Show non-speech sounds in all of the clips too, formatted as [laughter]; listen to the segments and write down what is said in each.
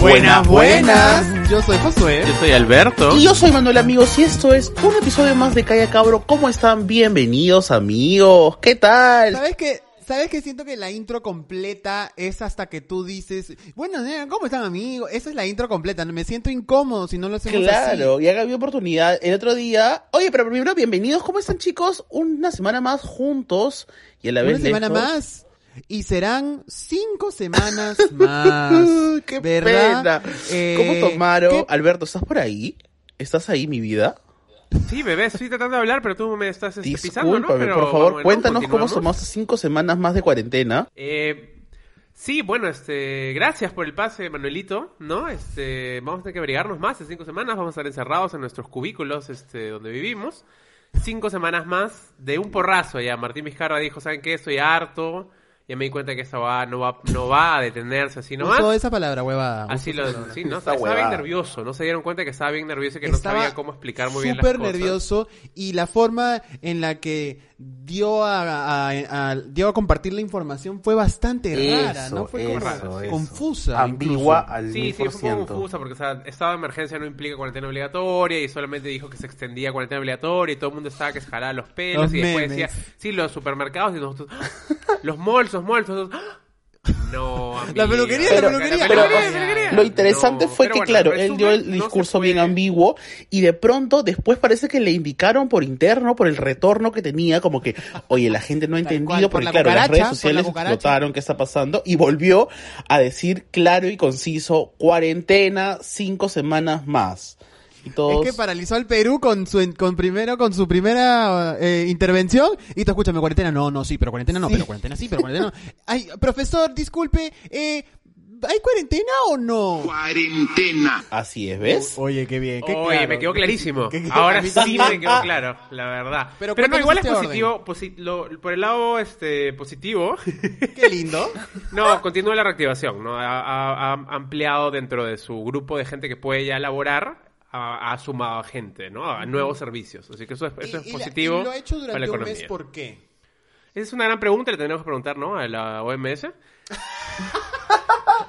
Buenas, buenas. Yo soy Josué. Yo soy Alberto. Y yo soy Manuel, amigos. Y esto es un episodio más de Calla Cabro. ¿Cómo están? Bienvenidos, amigos. ¿Qué tal? ¿Sabes qué? ¿Sabes que siento que la intro completa es hasta que tú dices, bueno, eh, ¿cómo están amigos? Esa es la intro completa, me siento incómodo si no lo hacemos Claro, así. y haga mi oportunidad el otro día. Oye, pero primero, bienvenidos. ¿Cómo están, chicos? Una semana más juntos. Y a la vez Una semana lejos. más. Y serán cinco semanas [laughs] más. [laughs] ¡Qué ¿verdad? pena! Eh, ¿Cómo tomaron? ¿qué- Alberto, ¿estás por ahí? ¿Estás ahí, mi vida? Sí, bebé, estoy tratando de hablar, pero tú me estás este, pisando, ¿no? Pero, por favor, bueno, cuéntanos cómo tomaste cinco semanas más de cuarentena. Eh, sí, bueno, este, gracias por el pase, Manuelito, ¿no? Este, vamos a tener que abrigarnos más en cinco semanas, vamos a estar encerrados en nuestros cubículos, este, donde vivimos. Cinco semanas más de un porrazo ya. Martín Vizcarra dijo, ¿saben qué? Estoy harto. Ya me di cuenta que esa va, no va, no va a detenerse así nomás. Usó esa palabra, huevada. Así lo, palabra. sí, ¿no? Esa Estaba bien nervioso, ¿no? Se dieron cuenta que estaba bien nervioso y que no sabía cómo explicar muy bien las súper nervioso y la forma en la que dio a, a- a- dio a compartir la información fue bastante rara, ¿no? Fue como eso, eso. confusa. Ambigua incluso. al Sí, mil sí, por fue un poco ciento. confusa porque o sea, estado de emergencia no implica cuarentena obligatoria y solamente dijo que se extendía cuarentena obligatoria y todo el mundo estaba que se jalaba los pelos Los y después memes. decía, sí, los supermercados y nosotros, ¡ah! los malls, nosotros, ¡ah! no, amiga, La peluquería, la Pero- peluquería. pero, peluquería, o sea, la peluquería. Lo interesante No, fue pero que, bueno, claro, él dio el no discurso bien ambiguo y de pronto después parece que le indicaron por interno, por el retorno que tenía, como que, oye, la gente no ha entendido cual, por porque, la claro, las redes la sociales explotaron qué está pasando y volvió a decir claro y conciso, cuarentena, cinco semanas más. Y todos... Es que paralizó al Perú con su con primero con su primera eh, intervención y tú escúchame cuarentena no no sí pero cuarentena no Sí. pero cuarentena sí pero cuarentena no. [laughs] Ay profesor disculpe eh, ¿hay cuarentena o no? Cuarentena. Así es, ¿ves? Oye qué bien qué Oye, claro. me quedó [laughs] clarísimo. Qué- qué- Ahora sí me quedó [laughs] claro, la verdad. Pero Pero, no, igual es este positivo, posi- lo- por el lado este positivo. Qué lindo. No, continúa la reactivación, ¿no? Ha, ha- ha ampliado dentro de su grupo de gente que puede ya elaborar, ha, sumado a gente, ¿no? A nuevos servicios. Así que eso es, eso es Y- la- positivo y lo ha hecho para durante la un economía. mes ¿por qué? Esa es una gran pregunta, le tenemos que preguntar, ¿no? A la OMS. [laughs]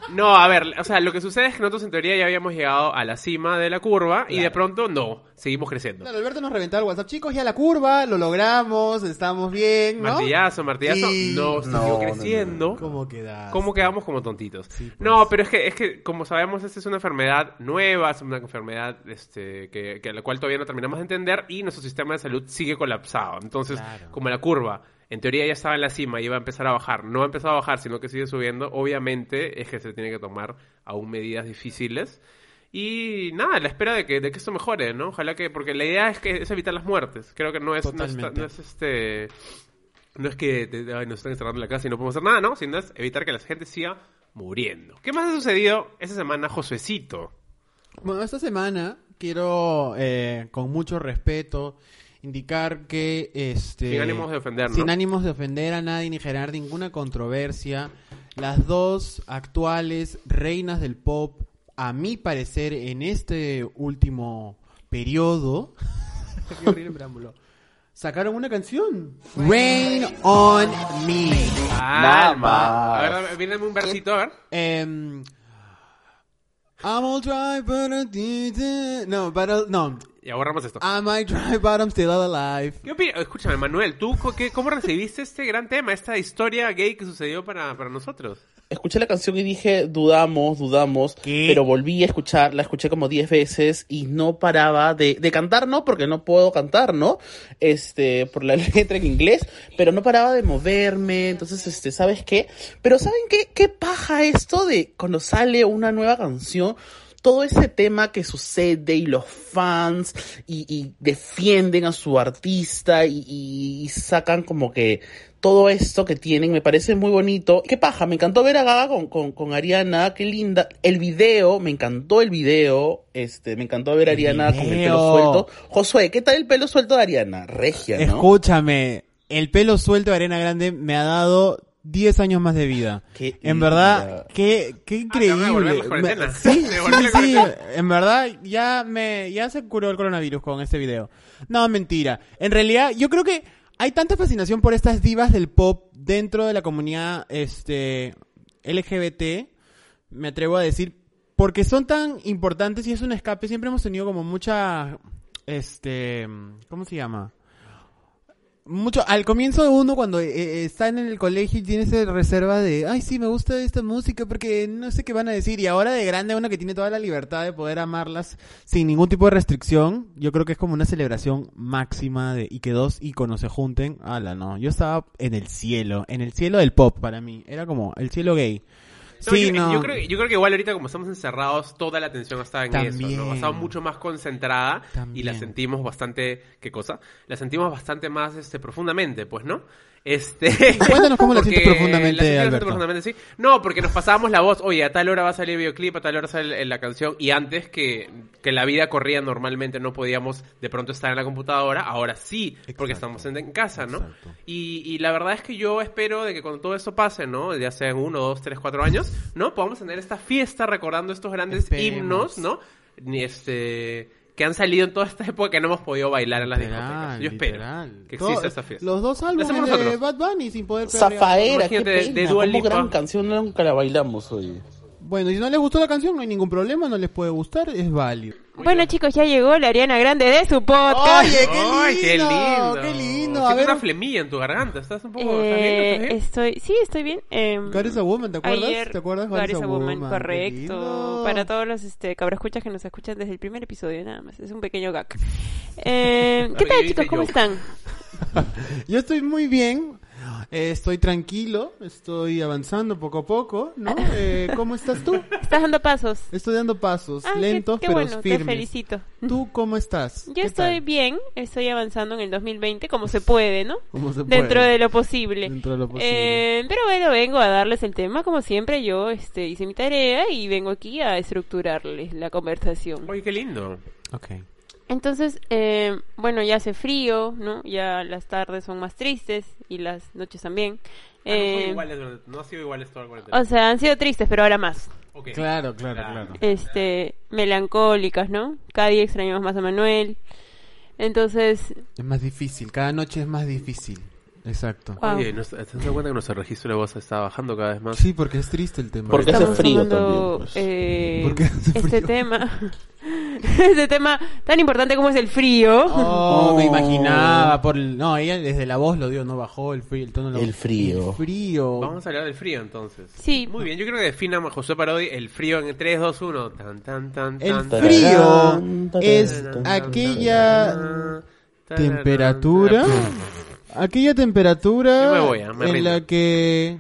No, a ver, o sea, lo que sucede es que nosotros en teoría ya habíamos llegado a la cima de la curva y de pronto no, seguimos creciendo. Claro, Alberto nos reventaba el WhatsApp. Chicos, ya la curva, lo logramos, estamos bien, ¿no? Martillazo, martillazo, Y- no, No, siguió no, no, creciendo. ¿Cómo queda? ¿Cómo quedamos como tontitos? Sí, pues. No, pero es que, es que, como sabemos, esta es una enfermedad nueva, es una enfermedad este, que, que a la cual todavía no terminamos de entender y nuestro sistema de salud sigue colapsado. Entonces, Claro. como la curva, en teoría ya estaba en la cima y iba a empezar a bajar, no ha empezado a bajar, sino que sigue subiendo, obviamente es que se tiene que tomar aún medidas difíciles. Y nada, la espera de que, de que esto mejore, ¿no? Ojalá que, porque la idea es que es evitar las muertes. Creo que no es, no es, no es este no es que te- ay, nos están encerrando en la casa y no podemos hacer nada, ¿no? Sino es evitar que la gente siga muriendo. ¿Qué más ha sucedido esta semana, Josuecito? Bueno, esta semana quiero, eh, con mucho respeto, indicar que este Sin ánimos de ofender, ¿no? sin ánimos de ofender a nadie ni generar ninguna controversia, las dos actuales reinas del pop, a mi parecer, en este último periodo, [laughs] sacaron una canción, Rain on Me. Nada. A ver, viene un versito, a ver. Em, I'm all dry, but I didn't- No, but I- no. Ya borramos esto. I might dry, but I'm still alive. ¿Qué opinas? Escúchame, Manuel, ¿tú co- qué, cómo recibiste este gran tema, esta historia gay que sucedió para, para nosotros? Escuché la canción y dije, dudamos, dudamos, ¿Qué? pero volví a escuchar, la escuché como 10 veces y no paraba de, de cantar, ¿no? Porque no puedo cantar, ¿no? Este, por la [laughs] letra en inglés, pero no paraba de moverme, entonces, este, ¿sabes qué? Pero ¿saben qué? ¿Qué paja esto de cuando sale una nueva canción? Todo ese tema que sucede y los fans y, y defienden a su artista y, y sacan como que todo esto que tienen, me parece muy bonito. Qué paja, me encantó ver a Gaga con, con, con Ariana, qué linda. El video, me encantó el video, este, me encantó ver a Ariana con el pelo suelto. Josué, ¿qué tal el pelo suelto de Ariana? Regia, ¿no? Escúchame, el pelo suelto de Arena Grande me ha dado 10 años más de vida. [laughs] Qué En verdad, qué, qué Ah, increíble. Me- Sí, [laughs] sí, sí. En verdad, ya me, ya se curó el coronavirus con este video. No, mentira. En realidad, yo creo que hay tanta fascinación por estas divas del pop dentro de la comunidad, este, LGBT, me atrevo a decir, porque son tan importantes y es un escape. Siempre hemos tenido como mucha, este, ¿cómo se llama? Mucho, al comienzo uno cuando eh, eh, está en el colegio y tiene esa reserva de, ay sí, me gusta esta música porque no sé qué van a decir. Y ahora de grande uno que tiene toda la libertad de poder amarlas sin ningún tipo de restricción, yo creo que es como una celebración máxima de, y que dos íconos se junten. Ala, no, yo estaba en el cielo, en el cielo del pop para mí. Era como el cielo gay. No, sí, yo, no. yo creo, que- yo creo que igual ahorita como estamos encerrados, toda la atención está en eso, También. ¿no? Estaba mucho más concentrada y la sentimos bastante, ¿qué cosa? La sentimos bastante más este profundamente, pues, ¿no? Este [laughs] Cuéntanos cómo la sientes profundamente, la sentí bastante Alberto. profundamente, sí. No, porque nos pasábamos la voz, oye, a tal hora va a salir el videoclip, a tal hora sale la canción y antes que que la vida corría normalmente no podíamos de pronto estar en la computadora, ahora sí, porque estamos en, en casa, ¿no? Y, y la verdad es que yo espero de que cuando todo esto pase, ¿no? Ya sean uno, dos, tres, cuatro años, ¿no? Podamos tener esta fiesta recordando estos grandes Esperemos. himnos, ¿no? Ni este que han salido en toda esta época que no hemos podido bailar en las discotecas. Yo espero literal. que Todo- exista esta fiesta. Los dos álbumes de. Bad Bunny sin poder. Zafaera, qué Imagínate, de- de pena, Dua como Lipa. gran canción nunca la bailamos hoy. Bueno, y si no les gustó la canción, no hay ningún problema, no les puede gustar, es válido. Bueno, chicos, ya llegó la Ariana Grande de su podcast. Oye, qué ¡Ay, qué lindo, lindo! qué lindo. A ver, una flemilla en tu garganta. ¿Estás un poco... Eh, ¿Estás bien? estoy, sí, estoy bien. Eh, God is a Woman, ¿te acuerdas? Ayer, ¿Te acuerdas? God is a Woman, qué correcto. lindo. Para todos los este, cabroescuchas que nos escuchan desde el primer episodio, nada más. Es un pequeño gag. Eh, ¿Qué tal, chicos? ¿Cómo yo. están? [laughs] Yo estoy muy bien, eh, estoy tranquilo, estoy avanzando poco a poco, ¿no? Eh, ¿Cómo estás tú? [laughs] ¿Estás dando pasos? Estoy dando pasos Ah, qué- lentos qué, pero bueno, te firmes. felicito. ¿Tú cómo estás? Yo ¿Qué estoy tal? bien, estoy avanzando en el 2020 como se puede, ¿no? ¿Cómo se Dentro puede? de lo posible. Dentro de lo posible. Eh, pero bueno, vengo a darles el tema como siempre. Yo este, hice mi tarea y vengo aquí a estructurarles la conversación. Oye, qué lindo. Ok. Entonces, eh, bueno, ya hace frío, ¿no? Ya las tardes son más tristes y las noches también. Ah, no, son Eh, iguales durante- no ha sido iguales toda la cuarentena. o sea, han sido tristes, pero ahora más. Claro, claro, claro. Este, melancólicas, ¿no? Cada día extrañamos más a Manuel. Entonces, Es más difícil, cada noche es más difícil. Exacto. Wow. Oye, ¿no- ¿te das cuenta que nuestro registro de voz está bajando cada vez más? Sí, porque es triste el tema. Porque hace frío tomando, también, pues. eh, ¿Por qué hace este frío? tema, [laughs] este tema tan importante como es el frío. Oh, me Oh. imaginaba por el... No, ella desde la voz lo dio, no bajó el frío, el tono. lo- El frío. El frío. Vamos a hablar del frío entonces. Sí. Muy bien, yo creo que defina José Parodi el frío en 3, 2, 1. Tan, tan, tan, El tan, frío es aquella temperatura. Aquella temperatura Yo me voy, me en rindo. la que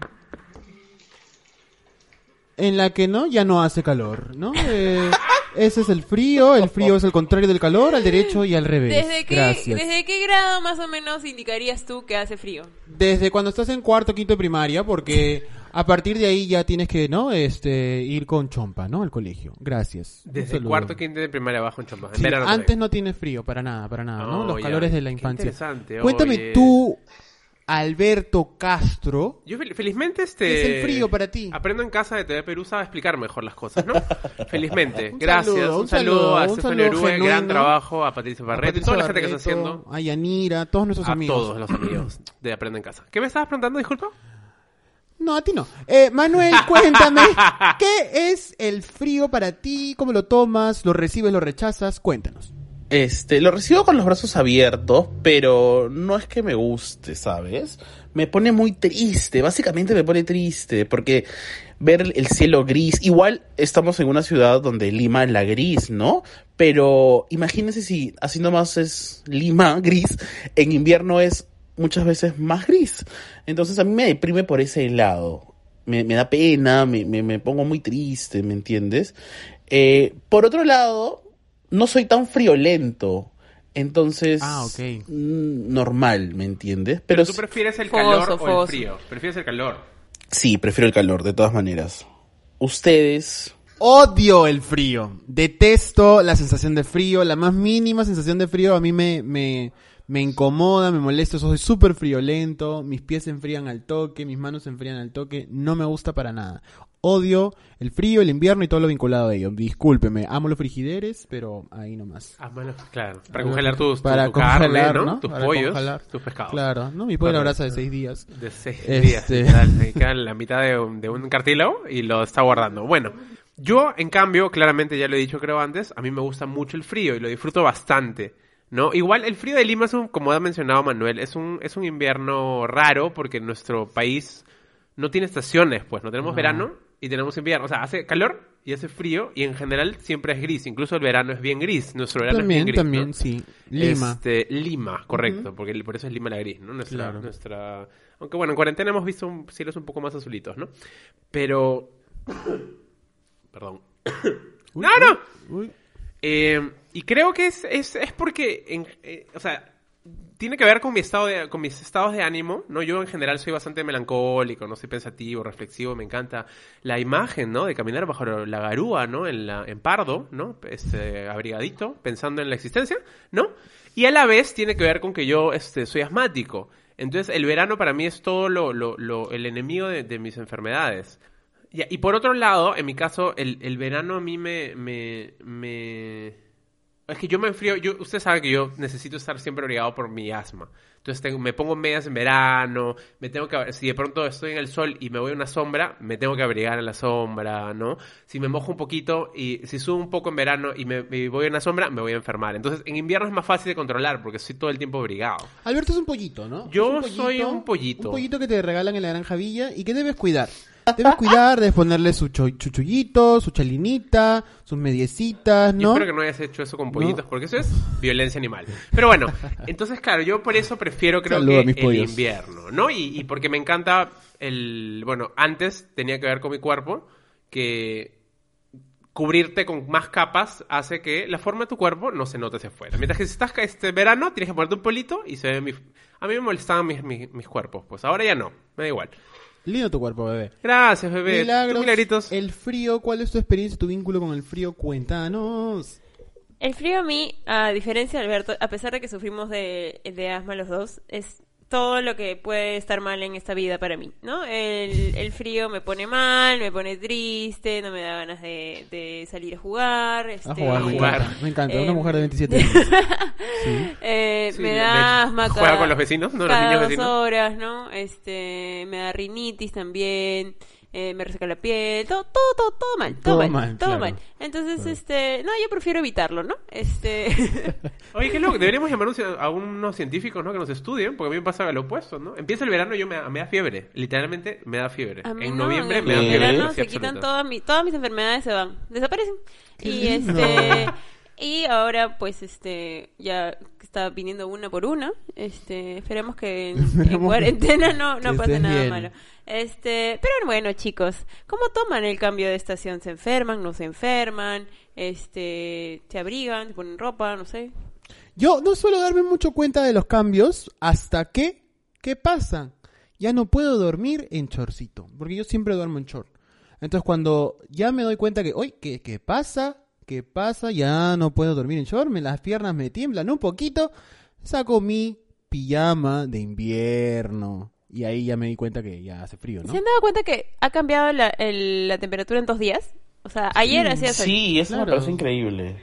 en la que no ya no hace calor, ¿no? [laughs] Eh, ese es el frío, el frío es el contrario del calor, al derecho y al revés. ¿Desde qué, Gracias. ¿Desde qué grado más o menos indicarías tú que hace frío? Desde cuando estás en cuarto, quinto de primaria, porque a partir de ahí ya tienes que, ¿no? Este, ir con chompa, ¿no? Al colegio. Gracias. Desde el cuarto, quinto de primaria abajo en Chompa. En Sí, verano antes no tienes frío, para nada, para nada, ¿no? No, Los ya. calores de la Qué infancia. interesante, Cuéntame oye. tú, Alberto Castro, Yo fel- felizmente este... ¿Qué es el frío para ti? Aprendo en casa de TV Perú, sabe explicar mejor las cosas, ¿no? [laughs] felizmente. Un Gracias. saludo, un un saludo, a un saludo Urue, gran trabajo, a Patricia a Barreto, Patricia toda la gente que está haciendo, a Yanira, a todos nuestros a amigos. todos los amigos de Aprendo en Casa. ¿Qué me estabas preguntando, disculpa? No, a ti no. Eh, Manuel, [laughs] cuéntame, ¿qué es el frío para ti? ¿Cómo lo tomas? ¿Lo recibes, lo rechazas? Cuéntanos. Este, lo recibo con los brazos abiertos, pero no es que me guste, ¿sabes? Me pone muy triste, básicamente me pone triste, porque ver el cielo gris, igual estamos en una ciudad donde Lima es la gris, ¿no? Pero imagínense si así nomás es Lima [laughs] gris, en invierno es muchas veces más gris. Entonces a mí me deprime por ese lado. Me, da pena, me, me, me pongo muy triste, ¿me entiendes? Eh, por otro lado, no soy tan friolento. Entonces, Ah, ok. mm, normal, ¿me entiendes? Pero Pero tú prefieres el calor o el frío. Prefieres el calor. sí, prefiero el calor, de todas maneras. Ustedes, Odio el frío. Detesto la sensación de frío. La más mínima sensación de frío a mí me, me, me incomoda, me molesta. Soy súper friolento. Mis pies se enfrían al toque, mis manos se enfrían al toque. No me gusta para nada. Odio el frío, el invierno y todo lo vinculado a ello. Discúlpeme, amo los frigideres, pero ahí nomás. Ah, bueno, claro. Para congelar tus, tu, Para tu carne, congelar, ¿no? ¿no? Tus Para pollos, congelar. tus pescados. Claro, ¿no? Mi pollo a la brasa de seis días. De seis Este- días, literal. Ahí queda la mitad de un, de un cartílago y lo está guardando. Bueno, yo, en cambio, claramente ya lo he dicho creo antes, a mí me gusta mucho el frío y lo disfruto bastante. ¿No? Igual el frío de Lima es un, como ha mencionado Manuel, es un, es un invierno raro porque nuestro país no tiene estaciones, pues no tenemos verano y tenemos invierno. O sea, hace calor y hace frío y en general siempre es gris. Incluso el verano es bien gris. Nuestro verano También, es bien gris. también, ¿no? sí. Lima. Este, Lima, correcto, porque por eso es Lima la gris, ¿no? Nuestra, Claro. nuestra... Aunque bueno, en cuarentena hemos visto un- cielos un poco más azulitos, ¿no? Pero... [coughs] Perdón. [coughs] ¡No, no! Uy. Eh, y creo que es, es, es porque, en- eh, o sea, tiene que ver con mi estado de, con mis estados de ánimo, ¿no? Yo en general soy bastante melancólico, no soy pensativo, reflexivo, me encanta la imagen, ¿no? De caminar bajo la garúa, ¿no? En, la, en Pardo, ¿no? Este, abrigadito, pensando en la existencia, ¿no? Y a la vez tiene que ver con que yo este, soy asmático. Entonces el verano para mí es todo lo, lo, lo- el enemigo de, mis enfermedades. Ya, y por otro lado, en mi caso, el, el verano a mí me, me, me... Es que yo me enfrío, yo, usted sabe que yo necesito estar siempre abrigado por mi asma. Entonces tengo- me pongo medias en verano, me tengo que, si de pronto estoy en el sol y me voy a una sombra, me tengo que abrigar en la sombra, ¿no? Si me mojo un poquito y si subo un poco en verano y me, me voy a una sombra, me voy a enfermar. Entonces en invierno es más fácil de controlar porque estoy todo el tiempo abrigado. Alberto es un pollito, ¿no? Yo soy un pollito. Un pollito que te regalan en la granja villa y que debes cuidar. Debes cuidar, debes ponerle su chuchullito, su chalinita, sus mediecitas, ¿no? espero que no hayas hecho eso con pollitos, porque eso es violencia animal. Pero bueno, entonces, claro, yo por eso prefiero, creo que el invierno, ¿no? Y, y porque me encanta el... Bueno, antes tenía que ver con mi cuerpo, que cubrirte con más capas hace que la forma de tu cuerpo no se note hacia afuera. Mientras que si estás este verano, tienes que ponerte un polito y se ve mi... A mí me molestaban mis, mis, mis cuerpos, pues ahora ya no, me da igual. Lindo tu cuerpo, bebé. Gracias, bebé. ¿Tú, Milagros, milagritos? el frío, ¿cuál es tu experiencia, tu vínculo con el frío? Cuéntanos. El frío a mí, a diferencia de Alberto, a pesar de que sufrimos de, de asma los dos, es todo lo que puede estar mal en esta vida para mí, ¿no? El, el frío me pone mal, me pone triste, no me da ganas de, de salir a jugar. A Este, jugar, me jugar. encanta. Me encanta, Eh, una mujer de 27 [laughs] años. Sí. Eh, Sí, me da asma juega cada, con los vecinos, ¿no? Los cada niños dos vecinos. horas, ¿no? Este, me da rinitis también, eh, me reseca la piel, todo, todo, todo, todo mal, todo, Todo mal, mal, todo claro. mal. Entonces, este, no, yo prefiero evitarlo, ¿no? Este, [laughs] Oye, qué loco, deberíamos llamar a unos científicos, ¿no? Que nos estudien, porque a mí me pasa lo opuesto, ¿no? Empieza el verano y yo me, me da fiebre, literalmente me da fiebre. a mí en no, noviembre en me da el fiebre. verano sí, se absoluta. quitan todas, mi- todas mis enfermedades, se van, desaparecen. Qué y lindo. este, [laughs] y ahora, pues, este, ya está viniendo una por una. Este, esperemos que en, [laughs] en Esperemos que- cuarentena [laughs] no, no pase nada bien. malo. Este, pero bueno, chicos, ¿cómo toman el cambio de estación? ¿Se enferman? ¿No se enferman? Este, ¿se abrigan? ¿Se ponen ropa? No sé. Yo no suelo darme mucho cuenta de los cambios hasta que, ¿qué pasa? Ya no puedo dormir en chorcito, porque yo siempre duermo en chor. Entonces cuando ya me doy cuenta que, oye, ¿qué, qué pasa? ¿Qué pasa? Ya no puedo dormir en short, me, las piernas me tiemblan un poquito, saco mi pijama de invierno. Y ahí ya me di cuenta que ya hace frío, ¿no? ¿Se han dado cuenta que ha cambiado la, el- la temperatura en dos días? O sea, ayer hacía sol. Sí, eso me Claro. parece increíble.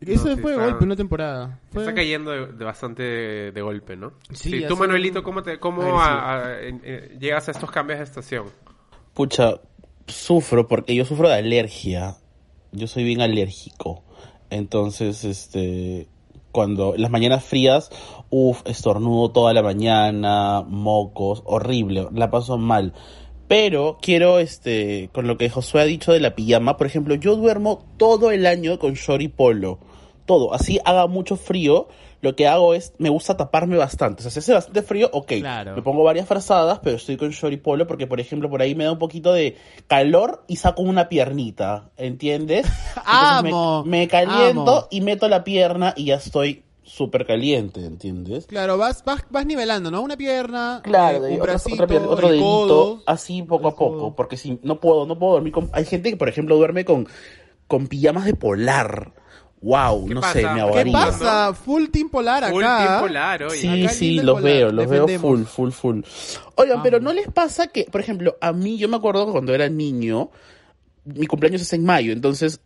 Eso No, sí fue está- golpe, una temporada. Fue- Está cayendo de, de bastante de, de golpe, ¿no? Sí, Sí, tú, Manuelito, ¿cómo, te, cómo a- a- eh, llegas a estos cambios de estación? Pucha, sufro porque yo sufro de alergia. Yo soy bien alérgico. Entonces, este, cuando las mañanas frías, uff, estornudo toda la mañana, mocos, horrible, la paso mal. Pero quiero, este, con lo que Josué ha dicho de la pijama, por ejemplo, yo duermo todo el año con short polo. Todo, así haga mucho frío, lo que hago es, me gusta taparme bastante. O sea, si hace bastante frío, ok. Claro. Me pongo varias frazadas, pero estoy con short y polo porque, por ejemplo, por ahí me da un poquito de calor y saco una piernita, ¿entiendes? [laughs] Amo, Me, me caliento amo. y meto la pierna y ya estoy súper caliente, ¿entiendes? Claro, vas, vas, vas nivelando, ¿no? Una pierna, Claro, eh, un otra- bracito, otra pierna, otro dedito, codo. así poco a codo. poco, porque si no puedo, no puedo dormir con... Hay gente que, por ejemplo, duerme con, con pijamas de polar. Wow, ¿Qué no pasa? sé, me ¿Qué ¿Qué ahogaría. pasa? Full team polar acá. Full team polar, oye. Sí, Acá sí, los Polar, veo, los veo full, full, full. Oigan, pero. ¿no les pasa que, por ejemplo, a mí, yo me acuerdo que cuando era niño, mi cumpleaños es en mayo, entonces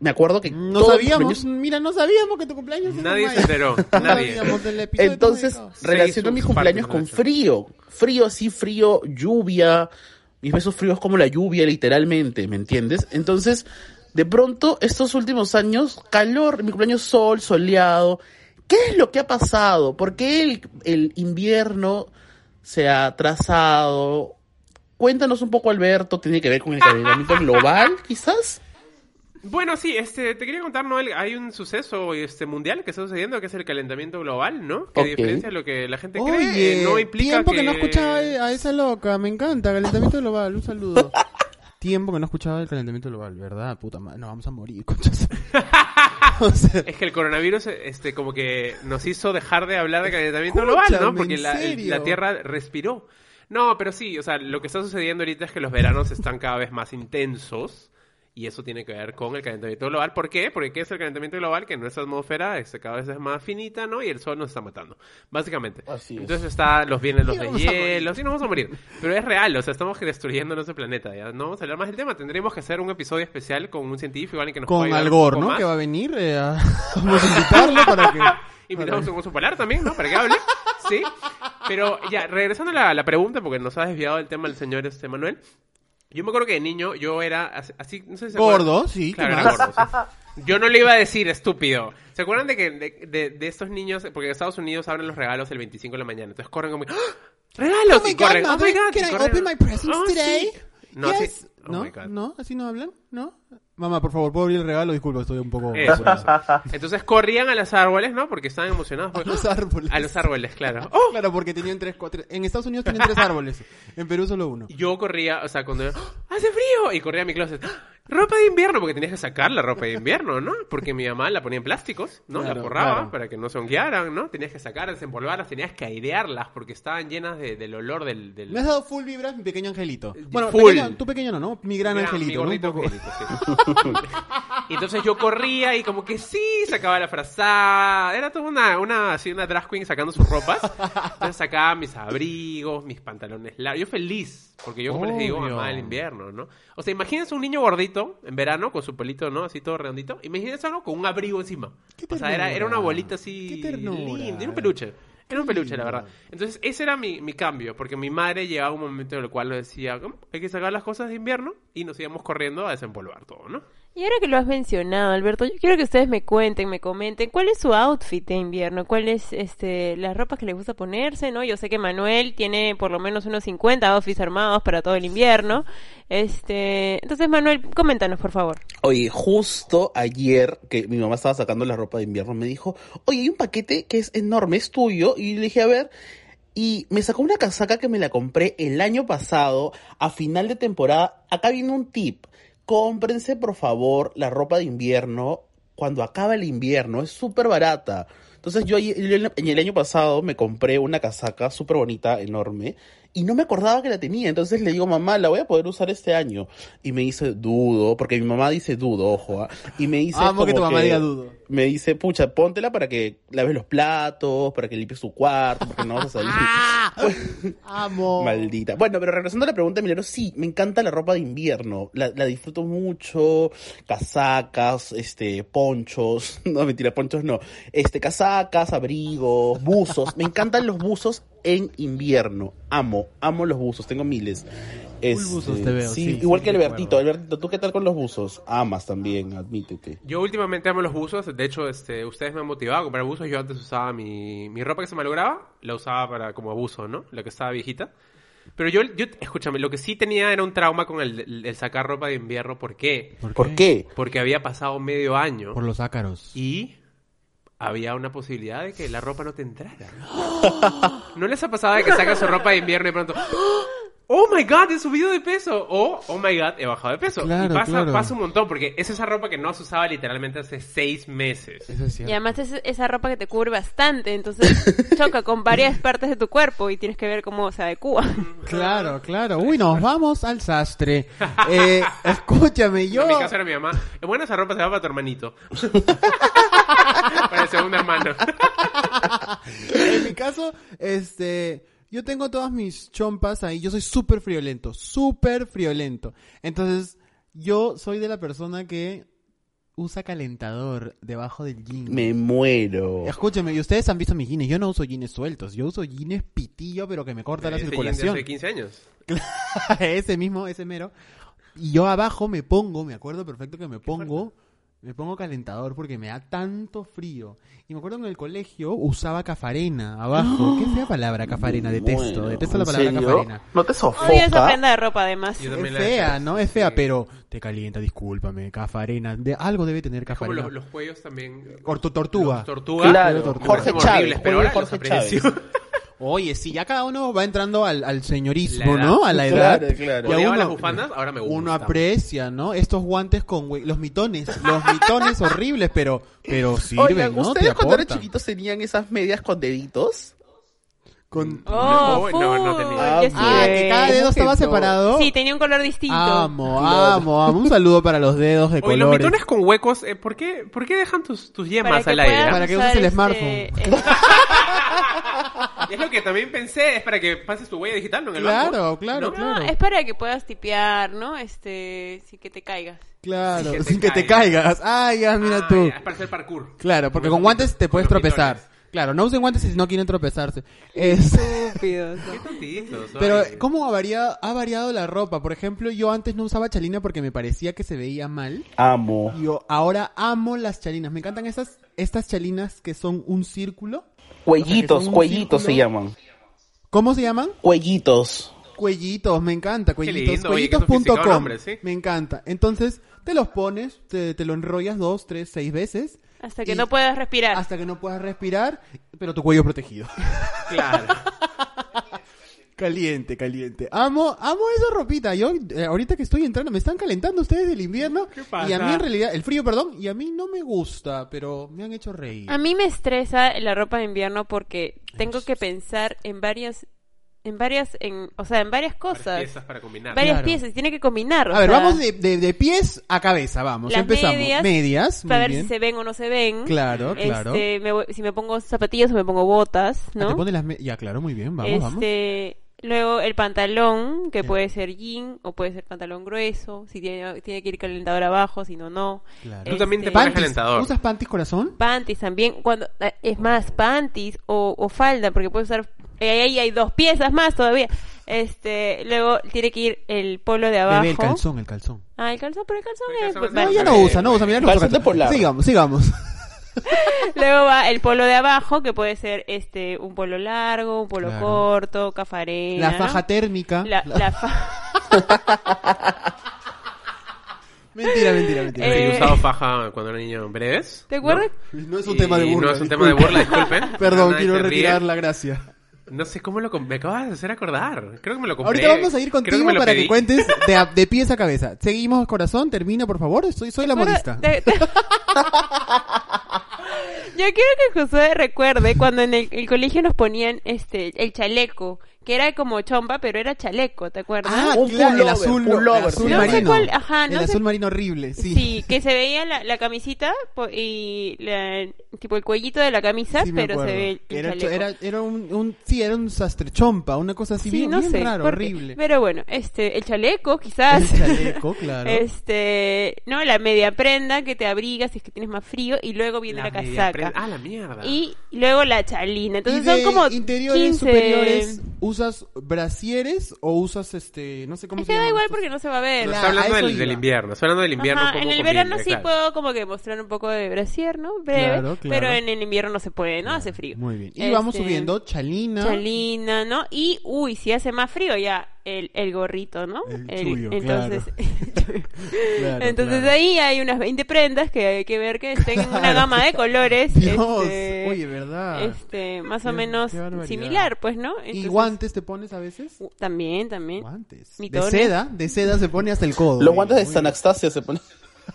me acuerdo que No sabíamos, cumpleaños- mira, no sabíamos que tu cumpleaños es en Nadie se mayo. enteró, No nadie. Entonces, relaciono mis cumpleaños con frío. Frío así, frío, lluvia. Mis besos fríos como la lluvia, literalmente, ¿me entiendes? Entonces, de pronto, estos últimos años, calor, mi cumpleaños sol, soleado. ¿Qué es lo que ha pasado? ¿Por qué el, el invierno se ha atrasado? Cuéntanos un poco, Alberto, ¿tiene que ver con el calentamiento [laughs] global, quizás? Bueno, sí, este, te quería contar, Noel, hay un suceso este, mundial que está sucediendo, que es el calentamiento global, ¿no? Que diferencia de lo que la gente Oye, cree, no implica tiempo que... que... no escuchaba a esa loca, me encanta, calentamiento global, un saludo. [laughs] tiempo que no escuchaba el calentamiento global, ¿verdad? Puta madre, nos vamos a morir, [laughs] conchas. o sea, Es que el coronavirus, este, como que nos hizo dejar de hablar de calentamiento global, ¿no? Porque ¿en la, el- la Tierra respiró. No, pero sí, o sea, lo que está sucediendo ahorita es que los veranos están cada vez más intensos y eso tiene que ver con el calentamiento global. ¿Por qué? Porque ¿qué es el calentamiento global? Que nuestra atmósfera este, cada vez es más finita, ¿no? Y el sol nos está matando, básicamente. Así es. Entonces está, los vienen los [laughs] de hielo, sí, nos vamos a morir. Pero es real, o sea, estamos destruyendo nuestro planeta, ¿ya? No vamos a hablar más del tema, tendremos que hacer un episodio especial con un científico, alguien que nos con Al Gore, ¿no? más. Que va a venir, eh, a... [laughs] vamos a invitarlo para que... [laughs] Invitamos a un oso polar también, ¿no? Para que hable. Sí. Pero ya, regresando a la, la pregunta, porque nos ha desviado del tema el señor este Manuel. Yo me acuerdo que de niño yo era así, así, no sé si. Gordo, sí, ¿qué Claro, era gordo, sí. Yo no le iba a decir estúpido. ¿Se acuerdan de que de, de- de estos niños, porque en Estados Unidos abren los regalos el 25 de la mañana, entonces corren como, ¡Ah! ¡Regalos! Oh my y corren, God, ¡Oh my mother, God! can I open my presents "Oh, today?" sí". No, Yes. sí. Oh ¿No? my God. ¿No? ¿Así no hablan? ¿No? Mamá, por favor, ¿puedo abrir el regalo? Disculpa, estoy un poco... Eso, eso. Entonces corrían a los árboles, ¿no? Porque estaban emocionados. A los árboles. A los árboles, claro. ¡Oh! [laughs] Claro, porque tenían tres, cuatro... En Estados Unidos tienen tres árboles. En Perú solo uno. Yo corría, o sea, cuando ¡Ah! hace frío y corría a mi closet. ¡Ah! Ropa de invierno, porque tenías que sacar la ropa de invierno, ¿no? Porque mi mamá la ponía en plásticos, ¿no? la Claro, forraba claro. para que no se honguearan, ¿no? Tenías que sacarlas, desempolvarlas, tenías que airearlas porque estaban llenas de- del olor del... del... Me has dado full vibras, mi pequeño angelito. Bueno, Full. pequeño- tú pequeño no, ¿no? Mi gran Mira, angelito. mi ¿no? Angelito, sí. [laughs] Y entonces yo corría y como que sí, sacaba la frazada. Era toda una, una, así, una drag queen sacando sus ropas. Entonces sacaba mis abrigos, mis pantalones largos. Yo feliz, porque yo como les digo, Obvio. mamá del invierno, ¿no? O sea, imagínense un niño gordito en verano con su pelito, ¿no? Así todo redondito. Imagínense algo con un abrigo encima. Qué O sea, era, era una bolita así Qué linda, era un peluche. Era un peluche, la verdad. Entonces, ese era mi, mi cambio, porque mi madre llegaba un momento en el cual nos decía, "¿Cómo? hay que sacar las cosas de invierno, y nos íbamos corriendo a desempolvar todo, ¿no? Y ahora que lo has mencionado, Alberto, yo quiero que ustedes me cuenten, me comenten, ¿cuál es su outfit de invierno? ¿Cuál es este, las ropas que les gusta ponerse, no? Yo sé que Manuel tiene por lo menos unos 50 outfits armados para todo el invierno. Este, entonces Manuel, coméntanos, por favor. Oye, justo ayer que mi mamá estaba sacando la ropa de invierno, me dijo, oye, hay un paquete que es enorme, es tuyo. Y le dije, a ver, y me sacó una casaca que me la compré el año pasado, a final de temporada. Acá viene un tip. Cómprense, por favor, la ropa de invierno cuando acaba el invierno. Es súper barata. Entonces yo, en el año pasado me compré una casaca súper bonita, enorme, y no me acordaba que la tenía. Entonces le digo, mamá, la voy a poder usar este año. Y me dice, dudo, porque mi mamá dice dudo, ojo. ¿ah? Y me dice... Amo que tu mamá diga dudo. Me dice, pucha, póntela para que laves los platos, para que limpies tu cuarto, porque no vas a salir. [laughs] Amo. [laughs] Maldita. Bueno, pero regresando a la pregunta, Milero, sí, me encanta la ropa de invierno. La, la disfruto mucho. Casacas, este, ponchos. [laughs] No, mentira, ponchos no. Este, casacas, abrigos, buzos. Me encantan los buzos en invierno. Amo, amo los buzos. Tengo miles. Este, buzos te veo, sí, igual sí, que. Albertito. Albertito, ¿tú qué tal con los buzos? Amas también, admítete. Yo últimamente amo los buzos, de hecho, este, ustedes me han motivado a comprar buzos, yo antes usaba mi, mi ropa que se malograba, la usaba para como abuso, ¿no? La que estaba viejita. Pero yo, yo, escúchame, lo que sí tenía era un trauma con el, el- el sacar ropa de invierno, ¿por qué? ¿Por qué? Porque había pasado medio año Por los ácaros. y había una posibilidad de que la ropa no te entrara. [gasps] ¿No les ha pasado de que sacas su ropa de invierno y pronto... Oh my god, he subido de peso. O, oh my god, he bajado de peso. Claro, y pasa, claro. pasa un montón, porque es esa ropa que no se usaba literalmente hace seis meses. Eso es Y cierto. además es esa ropa que te cubre bastante, entonces [laughs] choca con varias partes de tu cuerpo y tienes que ver cómo se adecua. Claro, claro. Uy, nos vamos al sastre. [laughs] Eh, escúchame, yo... En mi caso era mi mamá. "Eh, Bueno, esa ropa se va para tu hermanito. [laughs] para el segundo hermano. en mi caso, este, yo tengo todas mis chompas ahí. Yo soy súper friolento, súper friolento. Entonces, yo soy de la persona que usa calentador debajo del jean. Me muero. Escúcheme, y ustedes han visto mis jeans. Yo no uso jeans sueltos. Yo uso jeans pitillo, pero que me corta la Ese jean de circulación. hace 15 años. [laughs] ese mismo, ese mero. Y yo abajo me pongo, me acuerdo perfecto que me pongo, me pongo calentador porque me da tanto frío. Y me acuerdo que en el colegio usaba cafarena abajo. [gasps] Qué fea palabra, cafarena, detesto, Bueno, detesto la ¿en palabra serio? cafarena. ¿No te Odio esa sofoca? prenda de ropa además. Yo Es fea. ¿no? Es fea, Sí. pero te calienta, discúlpame, cafarena. De, algo debe tener Es como cafarena. los, los cuellos también. Corto tortuga. Los tortuga. Claro, parecen Jorge horribles, Chávez, pero ahora Jorge los. Oye, sí, ya cada uno va entrando al, al señorismo. ¿no? A la edad. Claro, claro. Las bufandas, ahora me gusta. Uno aprecia, ¿no? Estos guantes con hue- los mitones, los [laughs] mitones horribles, pero pero sirven, Oigan, ¿no? Te ¿ustedes cuando eran aportan. chiquitos tenían esas medias con deditos? Con... Oh, No, no, no tenía. Ah, que cada dedo ¿Cómo que estaba separado. Sí, tenía un color distinto. Amo, amo, amo. Un saludo para los dedos de Oye, los colores. mitones con huecos, eh, ¿por, qué, ¿por qué dejan tus, tus yemas al aire? puedas Para que uses el este, smartphone. [laughs] es lo que también pensé, es para que pases tu huella digital, ¿no? En el Claro, banco. claro, ¿No? claro. No, es para que puedas tipear, ¿no? Este, sin que te caigas. Claro, Sin que te sin que te caigas. Ay, ya, mira Ah, tú. ya, es para hacer parkour. Claro, porque Con con los guantes te puedes los tropezar. mitones. Claro, no usen guantes si no quieren tropezarse. Es... [laughs] Estúpidos. Qué tontitos. Pero. ¿cómo ha variado, ha variado la ropa? Por ejemplo, yo antes no usaba chalina porque me parecía que se veía mal. Amo. Yo ahora amo las chalinas. Me encantan estas, estas chalinas que son un círculo. Cuellitos, un cuellitos se llaman. ¿Cómo se llaman? Cuellitos. Cuellitos, me encanta. Cuellitos. Cuellitos.com. Me encanta. Entonces, te los pones, te, te lo enrollas dos, tres, seis veces. Hasta que Y- no puedas respirar. Hasta que no puedas respirar, pero tu cuello protegido. [laughs] Claro. Caliente, caliente. Amo, amo esa ropita. Yo, eh, ahorita que estoy entrando, me están calentando ustedes del invierno. ¿Qué pasa? Y a mí en realidad, el frío, perdón, y a mí no me gusta, pero me han hecho reír. A mí me estresa la ropa de invierno porque tengo que pensar en varias, en varias, en, o sea, en varias Varias cosas. piezas para combinar. Varias Claro. piezas, tiene que combinar. o A ver, sea, vamos de, de, de pies a cabeza, vamos. Las Empezamos. medias, Medias, muy Para ver bien. si se ven o no se ven. Claro, claro. Este, me voy- si me pongo zapatillas o me pongo botas, Ah, ¿no? te pones las me- Ya, claro, muy bien, vamos, vamos. este, luego el pantalón, que Ya. puede ser jean o puede ser pantalón grueso, si tiene, tiene que ir calentador abajo, si no, no. Claro. Tú también te Este, pones Panties. calentador. ¿Usas panties, corazón? Panties también, cuando eh, es más, panties o, o falda, porque puedes usar, ahí hay dos piezas más todavía. Este, luego tiene que ir el polo de abajo. Bebé, el calzón, el calzón. Ah, el calzón, pero el calzón El es... calzón es. No, ya no usa, no usa, mira, no usa Calzón. Sigamos, sigamos. [laughs] Luego va el polo de abajo, que puede ser este un polo largo, un polo Claro. corto, cafarena. La ¿no? faja térmica. La, la [laughs] fa- [laughs] Mentira, mentira, mentira. Sí, yo he Eh, usado faja cuando era niño breves. ¿Te acuerdas? No es un Y tema de burla. No es un tema de burla, disculpen. Perdón, quiero se ríe. retirar la gracia. No sé cómo lo... Me acabas de hacer acordar. Creo que me lo compré. Ahorita vamos a ir contigo para pedí. que cuentes [laughs] de, a- de pies a cabeza. Seguimos, corazón, termina, por favor. Soy, soy la ¿Te modista. acuerdas? Te- te- [laughs] Yo quiero que Josué recuerde cuando en el, el colegio nos ponían este el chaleco, que era como chompa, pero era chaleco, ¿te acuerdas? Ah, Un claro, el pullover, azul, pullover, el azul sí. No sé marino. cuál- ajá, no el sé- azul marino horrible, sí. Sí, [laughs] que se veía la, la camisita y la- tipo el cuellito de la camisa, Sí, pero se ve el, era, chaleco. era, era un, un, sí, era un sastre chompa, una cosa así sí, bien, no bien sé, raro, horrible. Pero bueno, este, el chaleco quizás. El chaleco, claro. [laughs] Este, no, la media prenda que te abriga si es que tienes más frío y luego viene la, casaca. prenda- Ah, la mierda. Y luego la chalina. Entonces y de son como interiores 15... superiores, ¿usas brasieres o usas este, no sé cómo Es se que da igual porque no se va a ver. Está a hablando del, invierno. Está hablando del invierno. Ajá, un poco en el verano sí claro. puedo como que mostrar un poco de brasier, ¿no? Breve, Claro, claro. pero en el invierno no se puede, ¿no? Hace frío. Muy bien. Y Este, vamos subiendo, chalina. Chalina, ¿no? Y, uy, si hace más frío ya, el, el gorrito, ¿no? El chuyo, entonces, [laughs] [laughs] Claro, entonces claro. ahí hay unas 20 prendas que hay que ver que estén en una gama de [laughs] colores. Dios, este, oye, ¿verdad? este, más o menos similar, pues, ¿no? ¿Y Entonces- guantes te pones a veces? Uh, También, también. Guantes. De seda, de seda se pone hasta el codo. Los guantes de San Anastasia se ponen.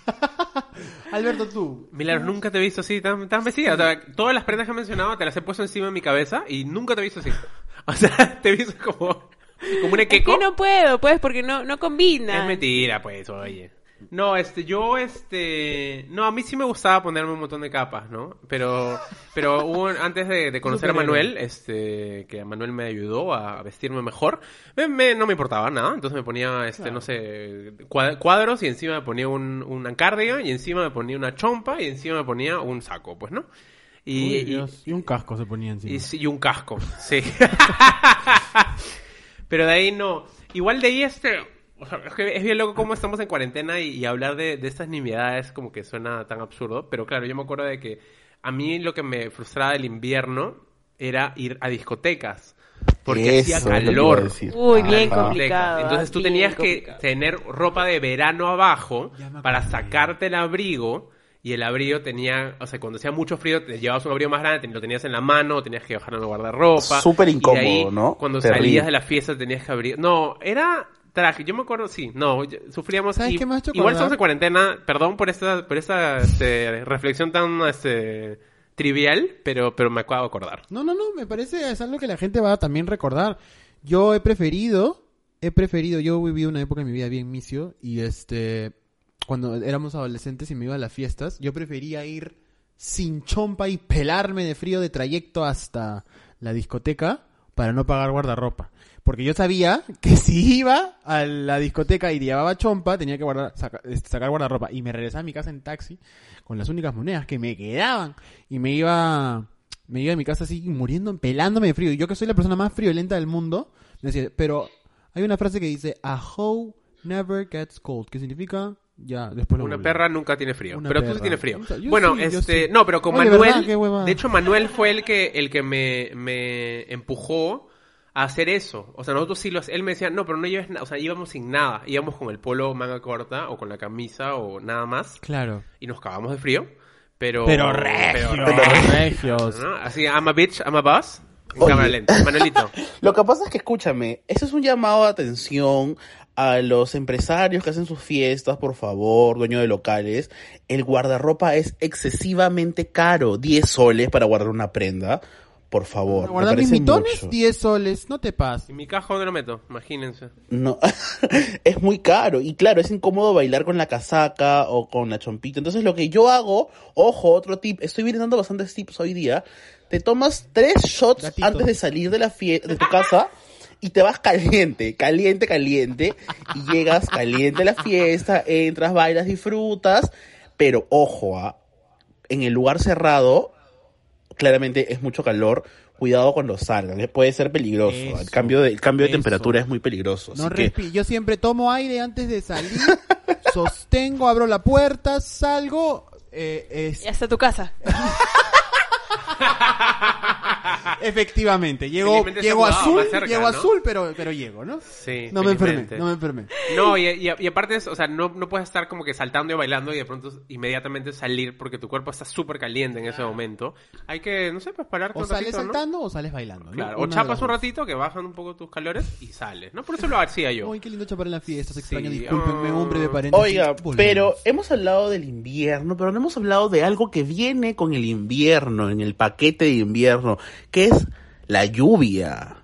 [laughs] Alberto, tú. Milagros, nunca te he visto así tan, tan vestida. O sea, todas las prendas que he mencionado te las he puesto encima de mi cabeza y nunca te he visto así. [laughs] O sea, te he visto como, como un Es equeco. que no puedo, pues, porque no, no combina. Es mentira, pues, oye. No, este, yo, este, no, a mí sí me gustaba ponerme un montón de capas, ¿no? Pero, pero hubo, antes de, de conocer a. Manuel, este, que Manuel me ayudó a vestirme mejor, me, me- no me importaba nada, entonces me ponía, este, no sé, cua- cuadros y encima me ponía un, una cardigan y encima me ponía una chompa y encima me ponía un saco, pues, ¿no? Y, Uy, y- Dios, y un casco se ponía encima. y un casco, sí. [laughs] Pero de ahí no. Igual de ahí este... o sea, es, que es bien loco cómo estamos en cuarentena y, y hablar de, de estas nimiedades como que suena tan absurdo. Pero claro, yo me acuerdo de que a mí lo que me frustraba del invierno era ir a discotecas. Porque Eso hacía calor. Uy, la bien complicado. Entonces tú tenías que tener ropa de verano abajo para sacarte el abrigo. Y el abrigo tenía, o sea, cuando hacía mucho frío, te llevabas un abrigo más grande, te- lo tenías en la mano, tenías que bajarlo en el guardarropa. Súper Y de incómodo, ahí, ¿no? Cuando Terrible. salías de la fiesta tenías que abrir. No, era traje. Yo me acuerdo, sí, no, sufríamos. ¿Sabes y- qué me hecho igual estamos en cuarentena, perdón por esta, por esta este, reflexión tan este, trivial, pero, pero me acabo de acordar. No, no, no, me parece es algo que la gente va a también recordar. Yo he preferido, he preferido, yo viví una época en mi vida bien misio y este, cuando éramos adolescentes y me iba a las fiestas, yo prefería ir sin chompa y pelarme de frío de trayecto hasta la discoteca para no pagar guardarropa. Porque yo sabía que [laughs] si iba a la discoteca y llevaba chompa, tenía que guardar, saca- este, sacar guardarropa. Y me regresaba a mi casa en taxi con las únicas monedas que me quedaban. Y me iba, me iba a mi casa así muriendo, pelándome de frío. Y yo que soy la persona más friolenta del mundo, decía, pero hay una frase que dice, a hoe never gets cold. ¿Qué significa? Ya, después lo Una perra nunca tiene frío. Una pero tú sí perra. tienes frío. Yo bueno, sí, este, sí. no, pero con Oye, Manuel, de hecho Manuel fue el que el que me, me empujó a hacer eso. O sea, nosotros sí lo él me decía, "No, pero no lleves nada", o sea, íbamos sin nada, íbamos con el polo manga corta o con la camisa o nada más Claro. y nos cagamos de frío, pero Pero regios, pero- regios. ¿no? Así, I'm a bitch, I'm a boss. En cámara lenta. Manuelito. [laughs] Lo que pasa es que, escúchame, eso es un llamado de atención a los empresarios que hacen sus fiestas, por favor, dueño de locales. El guardarropa es excesivamente caro. 10 soles para guardar una prenda. Por favor. Guardar mis parece mitones, mucho. 10 soles, no te pases. ¿Y mi caja dónde lo meto? Imagínense. No, [laughs] es muy caro. Y claro, es incómodo bailar con la casaca o con la chompita. Entonces lo que yo hago, ojo, otro tip, estoy brindando bastantes tips hoy día. Te tomas tres shots Gatito. antes de salir de la fie- de tu casa y te vas caliente, caliente, caliente. Y llegas caliente a la fiesta, entras, bailas, disfrutas. Pero ojo, ah, en el lugar cerrado, claramente es mucho calor. Cuidado cuando salgan, eh, puede ser peligroso. Eso, el cambio de, el cambio de eso. temperatura es muy peligroso. No así que- Yo siempre tomo aire antes de salir, [laughs] sostengo, abro la puerta, salgo. eh, es- Y hasta tu casa. [laughs] [laughs] Efectivamente, llego, llego mudado azul, cerca, llego ¿no? azul, pero, pero llego, ¿no? Sí. No me enfermé, no me enfermé. No, y, y- y aparte, es, o sea, no, no puedes estar como que saltando y bailando y de pronto inmediatamente salir porque tu cuerpo está súper caliente en ese momento. Hay que, no sé, pues pararte O un sales ratito, ¿no? saltando o sales bailando. ¿no? Claro, Una o de chapas las un ratito que bajan un poco tus calores y sales, ¿no? Por eso lo hacía yo. Ay, qué lindo chapar en la fiesta, se extraña, Sí, discúlpenme, ah. un breve paréntesis. Oiga, Volvemos. pero hemos hablado del invierno, pero no hemos hablado de algo que viene con el invierno, en el paquete de invierno, que es la lluvia.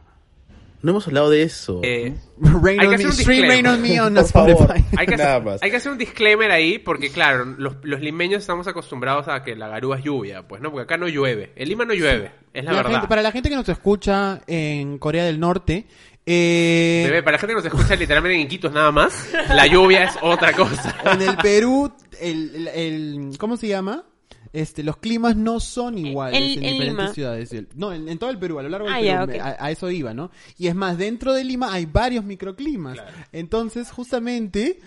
No hemos hablado de eso. Eh, [laughs] Rain Hay on que me, hacer un stream disclaimer. rain on me on Por favor. Spotify. hay, que Nada hacer, más. hay que hacer un disclaimer ahí porque, claro, los, los limeños estamos acostumbrados a que la garúa es lluvia, pues, ¿no? Porque acá no llueve. En Lima no llueve, es la, La verdad. gente- para la gente que nos escucha en Corea del Norte, eh, Bebé, para la gente que nos escucha literalmente en Iquitos nada más, la lluvia es otra cosa. [laughs] en el Perú, el, el- el- ¿cómo se llama? Este, los climas no son iguales En- en, en diferentes Lima. ciudades. No, en, en todo el Perú, a lo largo del Ah, Perú, ya, a eso iba, ¿no? Y es más, dentro de Lima hay varios microclimas. Entonces, justamente,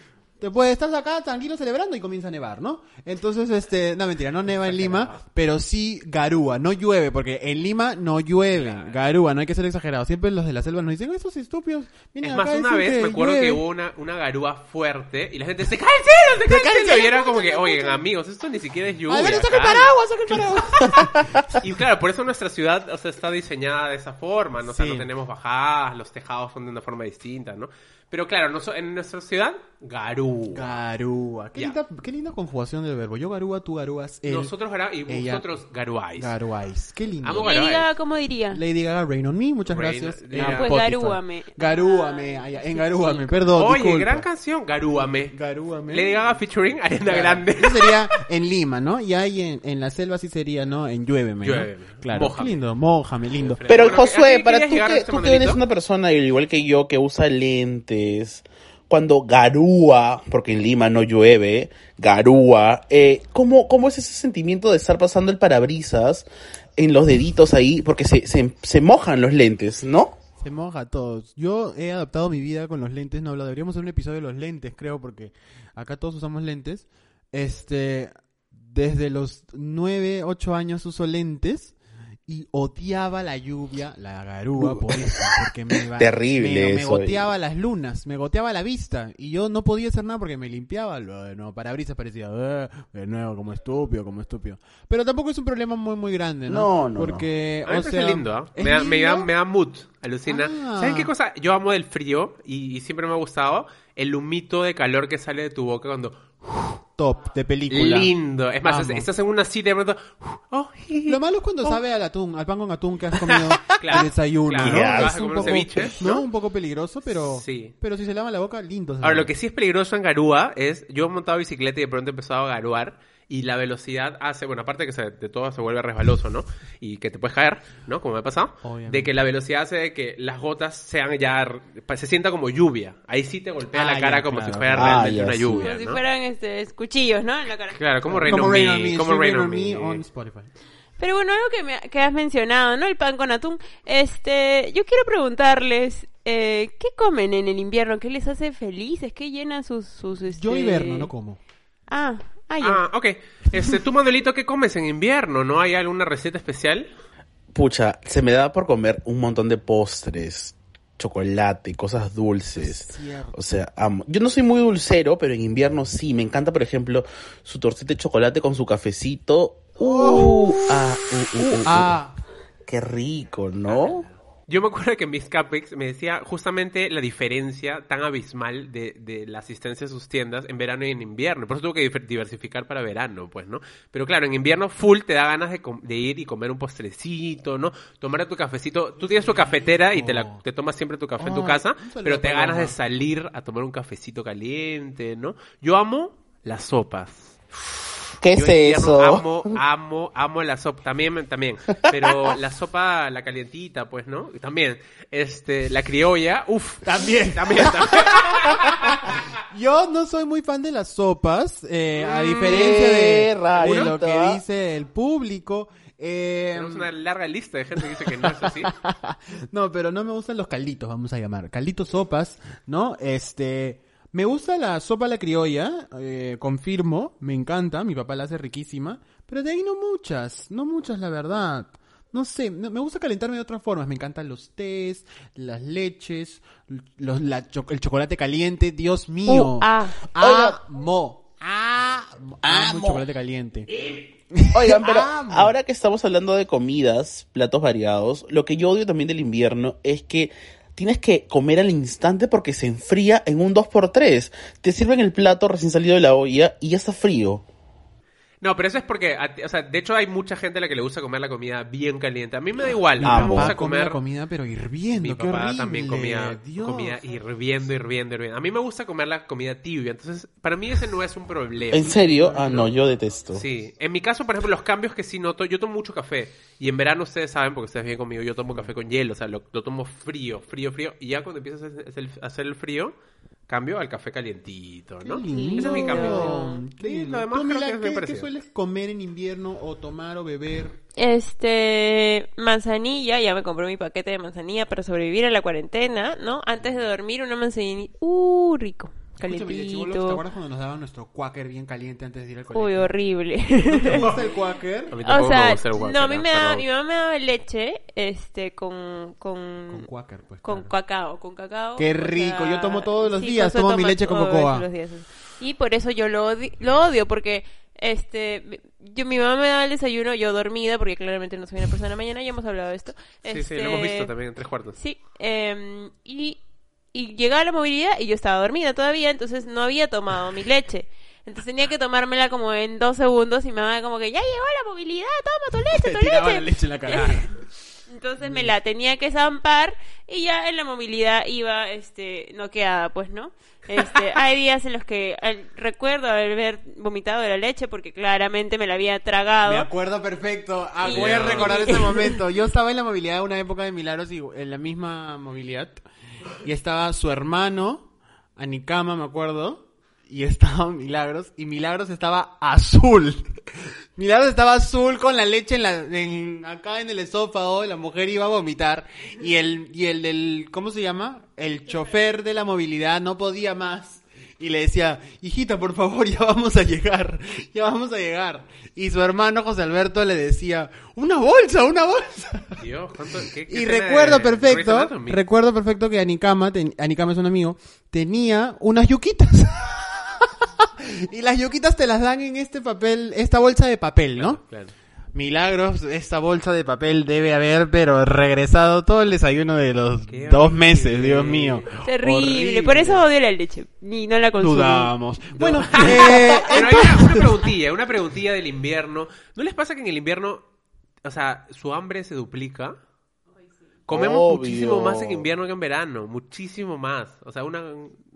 Después estás acá tranquilo celebrando y comienza a nevar, ¿no? Entonces, este, no mentira, no neva en Lima, pero sí garúa, no llueve, porque en Lima no llueve, garúa, no hay que ser exagerado. Siempre los de la selva nos dicen, esos estúpidos, vienen Es acá más, una vez me acuerdo llueve". que hubo una, una garúa fuerte y la gente se cae el cielo, se cae el cielo. Y era como que, oigan, amigos, esto ni siquiera es lluvia. A ver, saca el calma". paraguas, saca el [laughs] paraguas. Y claro, por eso nuestra ciudad o sea, está diseñada de esa forma, ¿no? O sea, Sí. no tenemos bajadas, los tejados son de una forma distinta, ¿no? Pero claro, noso- en nuestra ciudad, garúa. Garúa. Qué, Ya. linda, qué linda conjugación del verbo. Yo garúa, tú garúas, él. Nosotros garúa y ella. vosotros garuáis. Garuáis. Qué lindo. Amo Lady. Gaga, ¿cómo diría? Lady Gaga, Rain on Me, muchas Rain- gracias. Lady En Gaga. Pues Spotify. garúame. Garúame, sí, en sí. Garúame, perdón. Oye, disculpa. gran canción, Garúame. Garúame. Lady Gaga featuring Ariana. Grande. Eso sería en Lima, ¿no? Y ahí en, en la selva sí sería, ¿no? En Lluéveme, ¿no? Lluéveme. Claro, Mójame. qué lindo, mójame, lindo. Pero Bueno, ¿a Josué, qué para tú llegar, que, este tú que eres una persona, al igual que yo, que usa cuando garúa, porque en Lima no llueve, garúa, eh, ¿cómo, ¿cómo es ese sentimiento de estar pasando el parabrisas en los deditos ahí? Porque se, se, mojan los lentes, ¿no? Se moja todos. Yo he adaptado mi vida con los lentes, no hablo, deberíamos hacer un episodio de los lentes, creo, porque acá todos usamos lentes. Este, desde los 9, 8 años uso lentes y odiaba la lluvia, la garúa, por eso, porque me iba- [laughs] Terrible me, me eso. goteaba las lunas, me goteaba la vista y yo no podía hacer nada porque me limpiaba, lo de nuevo, parabrisas parecía, "Eh", de nuevo, como estúpido, como estúpido. Pero tampoco es un problema muy, muy grande, ¿no? No, no, Porque, A mí me o sea, lindo, ¿ah? ¿es me, da, me, da, lindo? me da mood, alucina. Ah. ¿Saben qué cosa? Yo amo del frío y, y siempre me ha gustado el humito de calor que sale de tu boca cuando... top de película. Lindo. Es más, estás en una cita y de pronto... oh, Lo malo es cuando sabe al atún, al pan con atún que has [laughs] comido Claro, de desayuno, un poco, ceviche, ¿no? ¿no? Un poco peligroso, pero Sí. pero si se lava la boca, lindo. Ahora, lo que sí es peligroso en Garúa es, yo he montado bicicleta y de pronto he empezado a garuar y la velocidad hace, bueno, aparte que se- de todo se vuelve resbaloso, ¿no? Y que te puedes caer, ¿no? Como me ha pasado. Obviamente. De que la velocidad hace de que las gotas sean ya, se sienta como lluvia. Ahí sí te golpea Ah, la ya, cara como claro. si fuera Ah, realmente ya, una sí. lluvia, Como si ¿no? fueran este, cuchillos, ¿no? En la cara. Claro, como Rain como on Rain Me, on Me, como Rain Rain on on Me Me. on Spotify. Pero bueno, algo que, me- que has mencionado, ¿no? El pan con atún. Este, yo quiero preguntarles, eh, ¿qué comen en el invierno? ¿Qué les hace felices? ¿Qué llena sus, sus este... Yo hiberno, no como. Ah, ah. Ah, ok. Este, tú, Manuelito, ¿qué comes en invierno? ¿No hay alguna receta especial? Pucha, se me da por comer un montón de postres, chocolate, cosas dulces. O sea, amo. Yo no soy muy dulcero, pero en invierno sí. Me encanta, por ejemplo, su tortita de chocolate con su cafecito. Uh, ah, uh, uh, uh, uh. Ah, Qué rico, ¿no? Yo me acuerdo que en mis Capex me decía justamente la diferencia tan abismal de, de la asistencia a sus tiendas en verano y en invierno. Por eso tuve que diversificar para verano, pues, ¿no? Pero claro, en invierno full te da ganas de, de ir y comer un postrecito, ¿no? Tomar tu cafecito. Tú tienes tu cafetera y te, la, te tomas siempre tu café en tu Oh, casa, pero te da ganas de salir a tomar un cafecito caliente, ¿no? Yo amo las sopas. ¿Qué Yo es eso? Amo, amo, amo la sopa. También, también. Pero la sopa, la calientita, pues, ¿no? Y También. Este, la criolla, uff. También. También, también. [laughs] yo no soy muy fan de las sopas, eh, a Mm, diferencia de, de lo que rarito. dice el público. Eh, Tenemos una larga lista de gente que dice que no es así. [laughs] no, pero no me gustan los calditos, vamos a llamar. Calditos sopas, ¿no? Este. Me gusta la sopa a la criolla, eh, confirmo, me encanta, mi papá la hace riquísima, pero de ahí no muchas, no muchas la verdad. No sé, me gusta calentarme de otras formas, me encantan los tés, las leches, los, la cho- el chocolate caliente, Dios mío. Uh, ah. Amo, amo, amo el chocolate caliente. [laughs] Oigan, pero Amo. ahora que estamos hablando de comidas, platos variados, lo que yo odio también del invierno es que tienes que comer al instante porque se enfría en un 2x3. Te sirven el plato recién salido de la olla y ya está frío. No, pero eso es porque, a ti- o sea, de hecho hay mucha gente a la que le gusta comer la comida bien caliente. A mí me da igual. Mi A mí me gusta comer... comida pero hirviendo, Mi qué papá horrible. también comía Dios. comida hirviendo, hirviendo, hirviendo. A mí me gusta comer la comida tibia, entonces para mí ese no es un problema. ¿En serio? Ah, no, yo detesto. Sí, en mi caso, por ejemplo, los cambios que sí noto, yo tomo mucho café y en verano ustedes saben, porque ustedes vienen conmigo, yo tomo café con hielo, o sea, lo, lo tomo frío, frío, frío, y ya cuando empieza a hacer, hacer el- a hacer el frío, cambio al café calientito, ¿no? Qué lindo. Ese es mi cambio. Qué Sí, lindo. lo demás Tú, creo que es ¿qué, qué sueles comer en invierno o tomar o beber? Este, manzanilla, ya me compré mi paquete de manzanilla para sobrevivir a la cuarentena, ¿no? Antes de dormir una manzanilla, uh, rico. Chibolos, ¿te calientito. acuerdas cuando nos daban nuestro quaker bien caliente antes de ir al colegio? Uy, horrible. ¿Te gusta el [laughs] quaker? O sea, gusta el guacal, no, a mí me da, mi mamá me daba leche, este, con, con, Con quaker, pues. con claro. cacao, con cacao. Qué rico, yo tomo todos los sí, días, tomo mi leche con cocoa. los días. Y por eso yo lo, odi- lo odio, porque este yo mi mamá me da el desayuno, yo dormida, porque claramente no soy una persona mañana, ya hemos hablado de esto. Sí, sí, lo hemos Este, visto también en tres cuartos. Sí, em, y, y llegaba la movilidad y yo estaba dormida todavía, entonces no había tomado mi leche. Entonces tenía que tomármela como en dos segundos y mi mamá como que ya llegó la movilidad, toma tu leche, tu leche. la leche en la cara. [laughs] Entonces me la tenía que zampar y ya en la movilidad iba este noqueada, pues, ¿no? Este, [laughs] hay días en los que eh, recuerdo haber vomitado de la leche porque claramente me la había tragado. Me acuerdo perfecto. Ah, Y- voy a recordar ese [laughs] momento. Yo estaba en la movilidad, una época de Milagros, y en la misma movilidad. Y estaba su hermano, Anicama, me acuerdo. Y estaba [laughs] Milagros. Y Milagros estaba azul. [laughs] Milagros estaba azul con la leche en la, en- acá en el esófago. La mujer iba a vomitar. Y el, y el del, ¿cómo se llama? El chofer de la movilidad no podía más. Y le decía, hijita, por favor, [laughs] ya vamos a llegar, ya vamos a llegar. Y su hermano José Alberto le decía, una bolsa, una bolsa. Dios, ¿cuánto- qué- qué Y recuerdo de perfecto, recuerdo perfecto que Anicama, ten- Anicama es un amigo, tenía unas yuquitas. [laughs] y las yuquitas te las dan en este papel, esta bolsa de papel, ¿no? Claro. Milagros, esta bolsa de papel debe haber, pero regresado todo el desayuno de los Qué dos horrible. meses, Dios mío. Terrible. Horrible. por eso odio la leche. Ni no la consumo. Dudamos. Bueno, [laughs] eh, Pero hay una, una preguntilla, una preguntilla del invierno. ¿No les pasa que en el invierno, o sea, su hambre se duplica? Comemos Obvio. muchísimo más en invierno que en verano, muchísimo más. O sea, una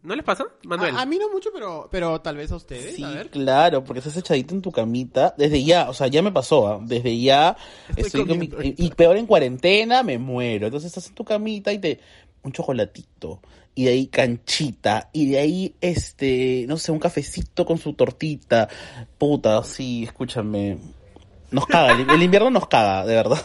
¿no les pasa, Manuel? a, a mí no mucho, pero, pero tal vez a ustedes. Sí, a ver. claro, porque estás echadito en tu camita. Desde ya, o sea, ya me pasó, ¿ah? desde ya. Estoy estoy con mi- y peor en cuarentena, me muero. Entonces estás en tu camita y te. Un chocolatito. Y de ahí canchita. Y de ahí, este. No sé, un cafecito con su tortita. Puta, sí, escúchame. Nos caga, el, el invierno nos caga, de verdad.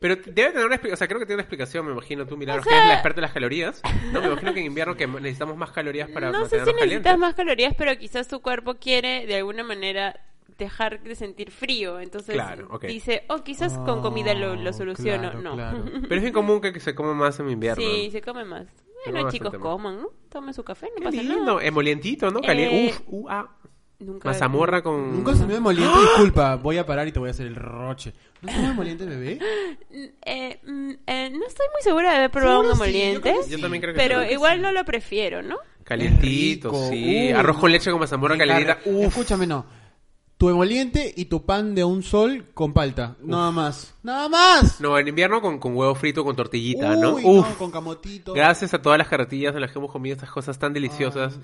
Pero debe tener una explicación, o sea, creo que tiene una explicación, me imagino tú, Milagros, que eres la experta en las calorías. [laughs] No, me imagino que en invierno que necesitamos más calorías para no sé si necesitas calientes. más calorías, pero quizás tu cuerpo quiere de alguna manera dejar de sentir frío. Entonces Claro, dice, oh, quizás con comida lo, lo Oh, soluciono. claro, no. claro. [laughs] Pero es bien común que se come más en invierno. Sí, se come más. Bueno, chicos, coman, ¿no? Tomen su café, no Qué pasa lindo, nada. emolientito, ¿no? Caliente. Eh, Uf, uh, ah. Nunca Mazamorra con... Nunca se me emoliente, disculpa, voy a parar y te voy a hacer el roche. ¿No se me emoliente, bebé? [laughs] Eh, mm, eh, no estoy muy segura de haber probado un sí, yo también creo que pero sí. igual no lo prefiero, ¿no? Calientito, Rico, sí. uy. Arroz con leche con mazamorra calientita. Uf. Escúchame, no. Tu emoliente y tu pan de un sol con palta. Nada más. ¡Nada más! No, en invierno con, con huevo frito con tortillita, ¿no? Uy, Uf. con camotito. Gracias a todas las carretillas en las que hemos comido estas cosas tan deliciosas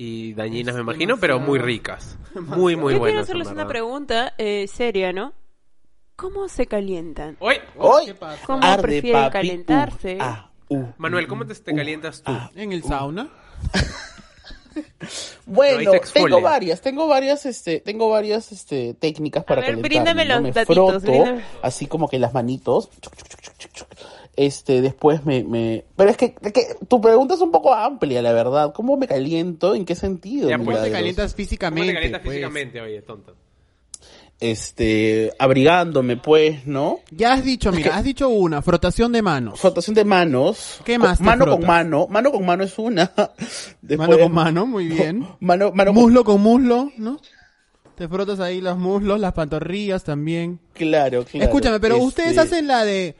y dañinas, me imagino, pero muy ricas. Muy, muy Yo quiero buenas. hacerles en una verdad. pregunta eh, seria, ¿no? ¿Cómo se calientan? Hoy, ¿Qué pasa? ¿Cómo arde, prefieren papi. calentarse? Uh, ah, uh. Manuel, ¿cómo te, te calientas tú? En el sauna. [laughs] Bueno, No, ahí te exfolia. tengo varias, tengo varias, este, tengo varias, este, técnicas para ver, calentarme, bríndame ¿no? los Me datitos, froto, bríndame. así como que las manitos, chuc, chuc, chuc, chuc, chuc. Este, después me, me, pero es que, es que tu pregunta es un poco amplia, la verdad, ¿cómo me caliento? ¿En qué sentido? Ya, ¿Cómo pues, te calientas ¿Cómo físicamente? te calientas pues? físicamente, oye, tonta? Este, abrigándome, pues, ¿no? Ya has dicho, mira, has dicho una, frotación de manos. Frotación de manos. ¿Qué más Mano con mano, mano con mano es una. [laughs] Después- Mano con mano, muy bien. Mano, mano con- Muslo con muslo, ¿no? Te frotas ahí los muslos, las pantorrillas también. Claro, claro. Escúchame, pero Este, ustedes hacen la de...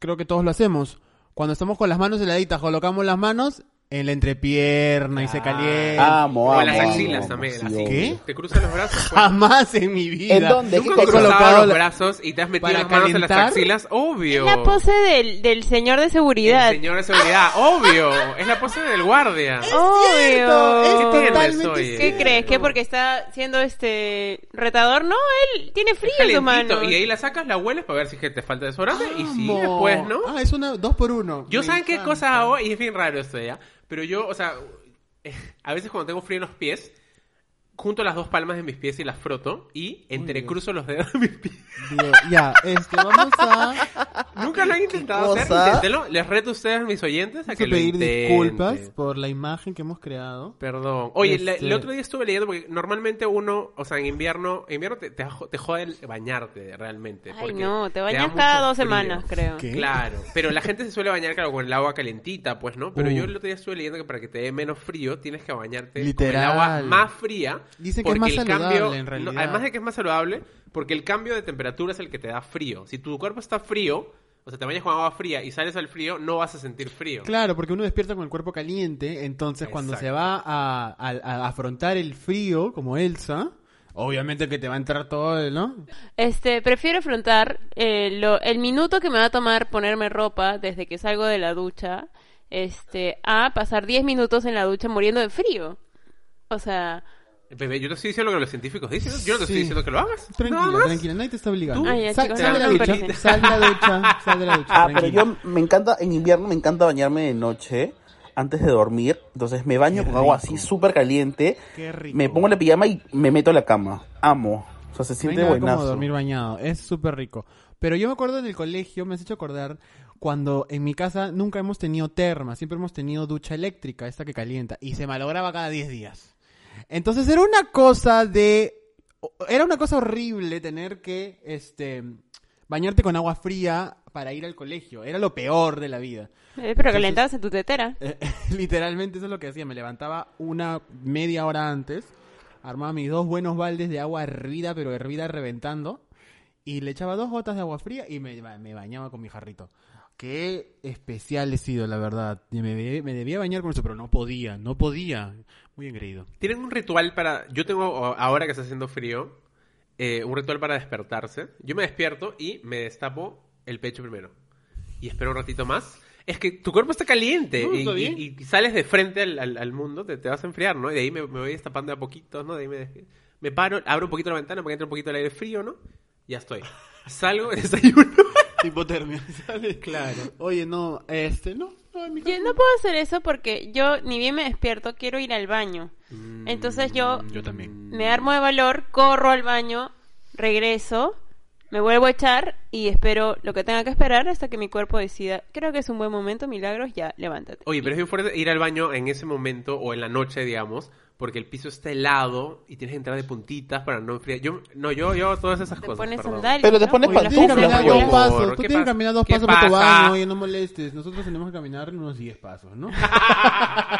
Creo que todos lo hacemos. Cuando estamos con las manos heladitas, colocamos las manos en la entrepierna y se calienta. Amo, O amo. en las amo, axilas amo, también. sí, así. obvio. ¿Qué? Te cruzan los brazos. pues. Jamás en mi vida. ¿En dónde? ¿Nunca ¿Qué has cosa? cruzado colocado los la- brazos y te has metido para las manos en las calentar? axilas? Obvio. Es la pose del, del señor de seguridad. El señor de seguridad, obvio. Es la pose del guardia. Obvio. es ¿Qué tienes, totalmente oye? ¿Qué crees? ¿Qué? Porque está siendo este retador. No, él tiene frío en su mano. Y ahí la sacas, la hueles para ver si es que te falta desodorante. Y sí, Amo. después, ¿no? Ah, es una dos por uno. Yo Me saben qué encanta. cosa hago, y es bien raro esto ya, pero yo, o sea, [laughs] a veces cuando tengo frío en los pies, junto las dos palmas de mis pies y las froto y entrecruzo los dedos de mis pies. Ya, este, vamos a [laughs] Nunca lo han intentado hacer, cosa? inténtenlo. Les reto a ustedes, mis oyentes, a que lo pedir intenten. disculpas por la imagen que hemos creado. Perdón. Oye, la- Este- el otro día estuve leyendo porque normalmente uno, o sea, en invierno, en invierno te, te, jo- te jode el bañarte realmente. Ay, no, te bañas cada dos frío. semanas, creo. ¿Qué? Claro, pero la gente se suele bañar, claro, con el agua calentita, pues, ¿no? Pero Uh. yo el otro día estuve leyendo que para que te dé menos frío tienes que bañarte Literal. con el agua más fría. Dicen que es más saludable, cambio, en realidad. no, además de que es más saludable, porque el cambio de temperatura es el que te da frío. Si tu cuerpo está frío, o sea, te bañas con agua fría y sales al frío, no vas a sentir frío. Claro, porque uno despierta con el cuerpo caliente, entonces cuando se va a, a- a afrontar el frío, como Elsa, obviamente que te va a entrar todo, ¿no? Este, prefiero afrontar eh, lo- el minuto que me va a tomar ponerme ropa desde que salgo de la ducha, este, a pasar 10 minutos en la ducha muriendo de frío. O sea, Bebé, yo te estoy diciendo lo que los científicos dicen. Yo no te estoy Sí. diciendo que lo hagas. Tranquila, más. tranquila, nadie te está obligando. Tú- Ay, ya, sal, chicos, sal de la no, ducha, sal de la ducha, sal de la ducha. Ah, pero tranquila. yo me encanta, en invierno me encanta bañarme de noche antes de dormir. Entonces me baño con agua así súper caliente. Qué rico. Me pongo la pijama y me meto a la cama. Amo. O sea, se No hay siente nada como buenazo. dormir bañado, es súper rico. Pero yo me acuerdo en el colegio, me has hecho acordar, cuando en mi casa nunca hemos tenido terma, siempre hemos tenido ducha eléctrica, esta que calienta, y se malograba cada 10 días. Entonces era una cosa de... Era una cosa horrible tener que, este, bañarte con agua fría para ir al colegio. Era lo peor de la vida. eh, pero calentabas en tu tetera. [laughs] Eh, literalmente eso es lo que hacía. Me levantaba una media hora antes, armaba mis dos buenos baldes de agua hervida, pero hervida reventando, y le echaba dos gotas de agua fría y me, me bañaba con mi jarrito. Qué especial he sido, la verdad. Y Me, debía- me debía bañar con eso, pero no podía, no podía. Muy engreído. Tienen un ritual para. Yo tengo, ahora que está haciendo frío, eh, un ritual para despertarse. Yo me despierto y me destapo el pecho primero. Y espero un ratito más. Es que tu cuerpo está caliente No, y, está bien. y- y sales de frente al, al- al mundo, te, te vas a enfriar, ¿no? Y de ahí me, me voy destapando de a poquitos, ¿no? De ahí me, me paro, abro un poquito la ventana para que entre un poquito el aire frío, ¿no? Ya estoy. Salgo, [laughs] desayuno. Hipotermia, [laughs] ¿sabes? Claro. Oye, no, este, no, no, en mi Yo casa no puedo hacer eso porque yo ni bien me despierto, quiero ir al baño. Entonces yo Yo también. me armo de valor, corro al baño, regreso, me vuelvo a echar y espero lo que tenga que esperar hasta que mi cuerpo decida, creo que es un buen momento, milagros, ya, levántate. Oye, pero es bien fuerte ir al baño en ese momento o en la noche, digamos, porque el piso está helado y tienes que entrar de puntitas para no enfriar. Yo, no, yo, yo, todas esas Te cosas. pones sandalias. Pero te ¿no? pones Oye, la Tú tienes que pantuflas, caminar pues. dos pasos, ¿Qué tú tienes que caminar dos ¿Qué pasos para tu baño, oye, no molestes. Nosotros tenemos que caminar unos 10 pasos, ¿no? [laughs]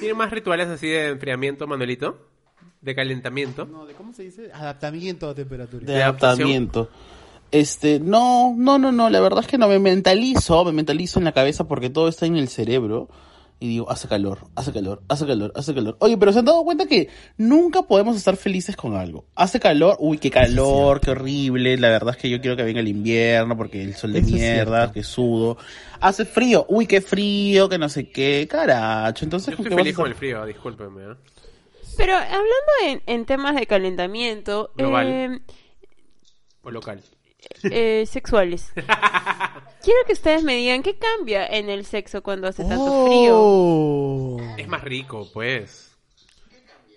¿Tiene más rituales así de enfriamiento, Manuelito? De calentamiento. No, ¿de cómo se dice? Adaptamiento a temperatura. de adaptamiento. Este, no, no, no, no, la verdad es que no me mentalizo, me mentalizo en la cabeza porque todo está en el cerebro y digo, hace calor, hace calor, hace calor, hace calor. Oye, pero se han dado cuenta que nunca podemos estar felices con algo. Hace calor, uy, qué calor, qué horrible, la verdad es que yo quiero que venga el invierno porque el sol de Eso mierda, que sudo. Hace frío, uy, qué frío, que no sé qué, caracho. Entonces, Yo ¿con estoy qué vas a feliz con el frío, discúlpeme. ¿eh? Pero hablando en, en temas de calentamiento Global. eh, O local. eh, [laughs] sexuales, quiero que ustedes me digan qué cambia en el sexo cuando hace tanto frío. Oh. Es más rico, pues.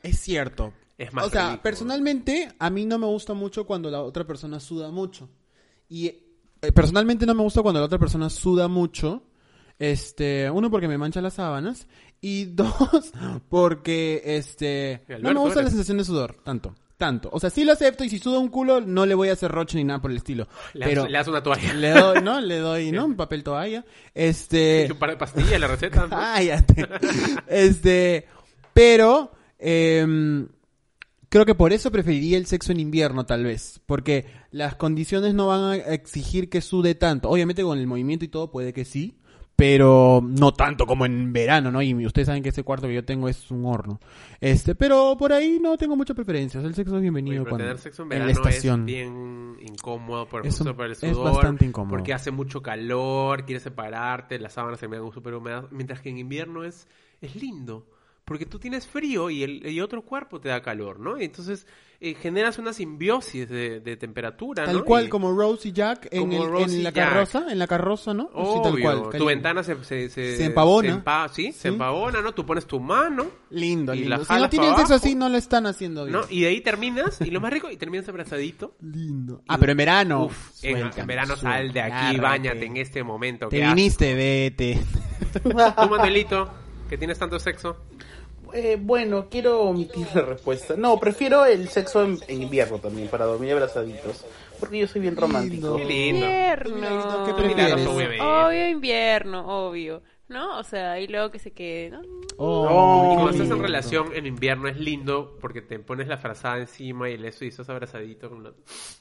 Es cierto. Es más o sea, rico. personalmente, a mí no me gusta mucho cuando la otra persona suda mucho. Y eh, personalmente no me gusta cuando la otra persona suda mucho. Este, uno porque me mancha las sábanas y dos [laughs] porque este no me gusta la sensación de sudor, tanto, tanto. O sea, sí lo acepto y si suda un culo no le voy a hacer roche ni nada por el estilo. Le, pero le das una toalla. le doy, ¿no? Le doy, ¿no? Un papel toalla. Este, Y un par de pastillas, la receta. Cállate. [laughs] este, pero em, creo que por eso preferiría el sexo en invierno, tal vez, porque las condiciones no van a exigir que sude tanto. Obviamente con el movimiento y todo puede que sí, pero no tanto como en verano, ¿no? Y ustedes saben que ese cuarto que yo tengo es un horno. Este, pero por ahí no tengo muchas preferencias. El sexo es Oye, bienvenido pero cuando tener sexo en en la verano es estación. bien incómodo por, Es un- por el es sudor. bastante incómodo. Porque hace mucho calor, quieres separarte, las sábanas se me dan súper húmedas. Mientras que en invierno es, es lindo. porque tú tienes frío y, el, y otro cuerpo te da calor, ¿no? Entonces eh, generas una simbiosis de, de temperatura, Tal ¿no? cual Y- como Rose y Jack en, el- Rose en y la Jack. carroza, en la carroza, ¿no? Sí, tal Obvio, cual. tu ventana se, se, se, Se empavona. se empa- sí, se Sí. empavona, ¿no? Tú pones tu mano, Lindo, Y lindo. la Si no tienen para sexo así, no lo están haciendo bien. ¿no? Y de ahí terminas, y lo más rico, y terminas abrazadito. Lindo. Ah, pero en verano. Uf, en, suéltame, en verano suéltame, sal de aquí, bañate en este momento. Te viniste, vete. [laughs] Tú, Manuelito, que tienes tanto sexo. Eh, bueno, quiero omitir la respuesta. No, prefiero el sexo en, en invierno también, para dormir abrazaditos. Porque yo soy bien romántico. Qué lindo. Invierno. ¿Qué prefieres? Obvio, invierno, obvio. ¿No? O sea, y luego que se quede, ¿no? Oh, Y cuando estás en relación en invierno es lindo porque te pones la frazada encima y el eso y estás abrazadito con la...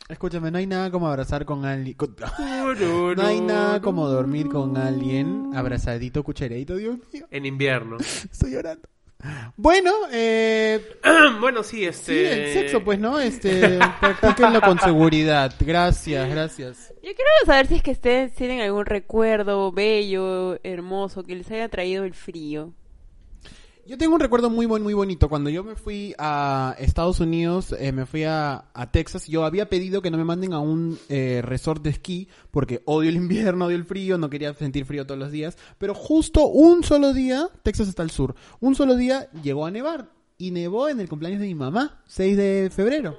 Escúchame, no hay nada como abrazar con alguien. con- [laughs] No hay nada como dormir con alguien abrazadito, cucharadito. Dios mío, En invierno. [laughs] estoy llorando. Bueno, eh, [clears throat] bueno, sí, sí, este... el sexo, pues, ¿no? Este, practíquenlo con seguridad. Gracias, gracias. Yo quiero saber si es que ustedes tienen algún recuerdo bello, hermoso, que les haya traído el frío. Yo tengo un recuerdo muy, muy, muy bonito. Cuando yo me fui a Estados Unidos, eh, me fui a, a Texas, yo había pedido que no me manden a un eh, resort de esquí porque odio el [laughs] invierno, odio el frío, no quería sentir frío todos los días. Pero justo un solo día, Texas está al sur, un solo día llegó a nevar. Y nevó en el cumpleaños de mi mamá, 6 de febrero.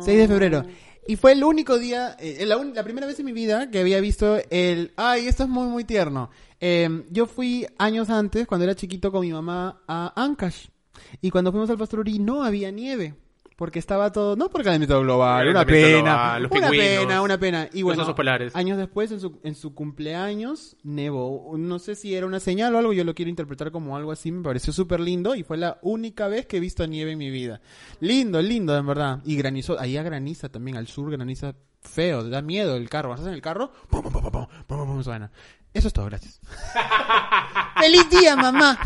6 de febrero. Y fue el único día, eh, la, un- la primera vez en mi vida que había visto el... Ay, esto es muy, muy tierno. Eh, yo fui años antes, cuando era chiquito, con mi mamá a Ancash. Y cuando fuimos al Pastorurí no había nieve porque estaba todo, no por calentamiento global, el una pena, global, una pena, una pena. Y bueno, los polares. años después, en su, en su cumpleaños, nevó. No sé si era una señal o algo, yo lo quiero interpretar como algo así, me pareció súper lindo y fue la única vez que he visto nieve en mi vida. Lindo, lindo, en verdad. Y granizó, allá graniza también, al sur graniza feo, da miedo el carro. Vas en el carro, pum, pum, pum, pum, pum, pum, pum, suena. Eso es todo, gracias. [laughs] ¡Feliz día, mamá!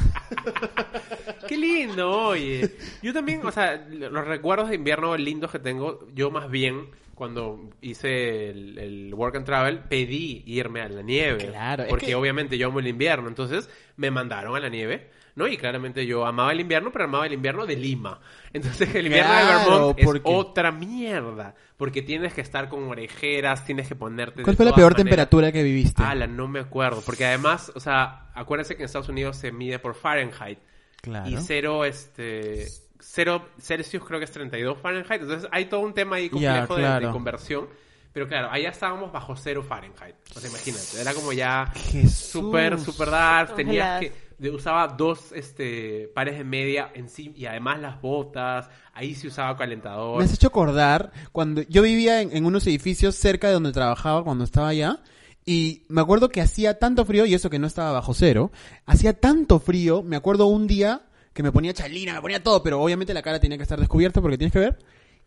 Qué lindo, oye. Yo también, o sea, los recuerdos de invierno lindos que tengo, yo más bien, cuando hice el, el Work and Travel, pedí irme a la nieve. Claro, es Porque que- obviamente yo amo el invierno, entonces me mandaron a la nieve. ¿No? Y claramente yo amaba el invierno, pero amaba el invierno de Lima. Entonces el invierno Claro, de Vermont es porque- otra mierda. Porque tienes que estar con orejeras, tienes que ponerte... de ¿Cuál fue la peor maneras- temperatura que viviste? Ala, no me acuerdo. Porque además, o sea, acuérdense que en Estados Unidos se mide por Fahrenheit. Claro. Y cero, este... Cero Celsius creo que es 32 Fahrenheit. Entonces hay todo un tema ahí complejo Ya, de- de, claro. conversión. Pero claro, allá estábamos bajo cero Fahrenheit. O sea, imagínate. Era como ya Jesús. súper, súper dark. Tenías que... usaba dos este, pares de media encima y además las botas. Ahí se usaba calentador. Me has hecho acordar cuando yo vivía en, en unos edificios cerca de donde trabajaba cuando estaba allá. Y me acuerdo que hacía tanto frío, y eso que no estaba bajo cero, hacía tanto frío, me acuerdo un día que me ponía chalina, me ponía todo, pero obviamente la cara tenía que estar descubierta porque tienes que ver,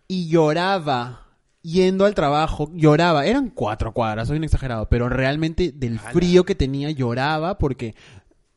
y lloraba yendo al trabajo, lloraba, eran cuatro cuadras, soy un exagerado, pero realmente del frío que tenía lloraba porque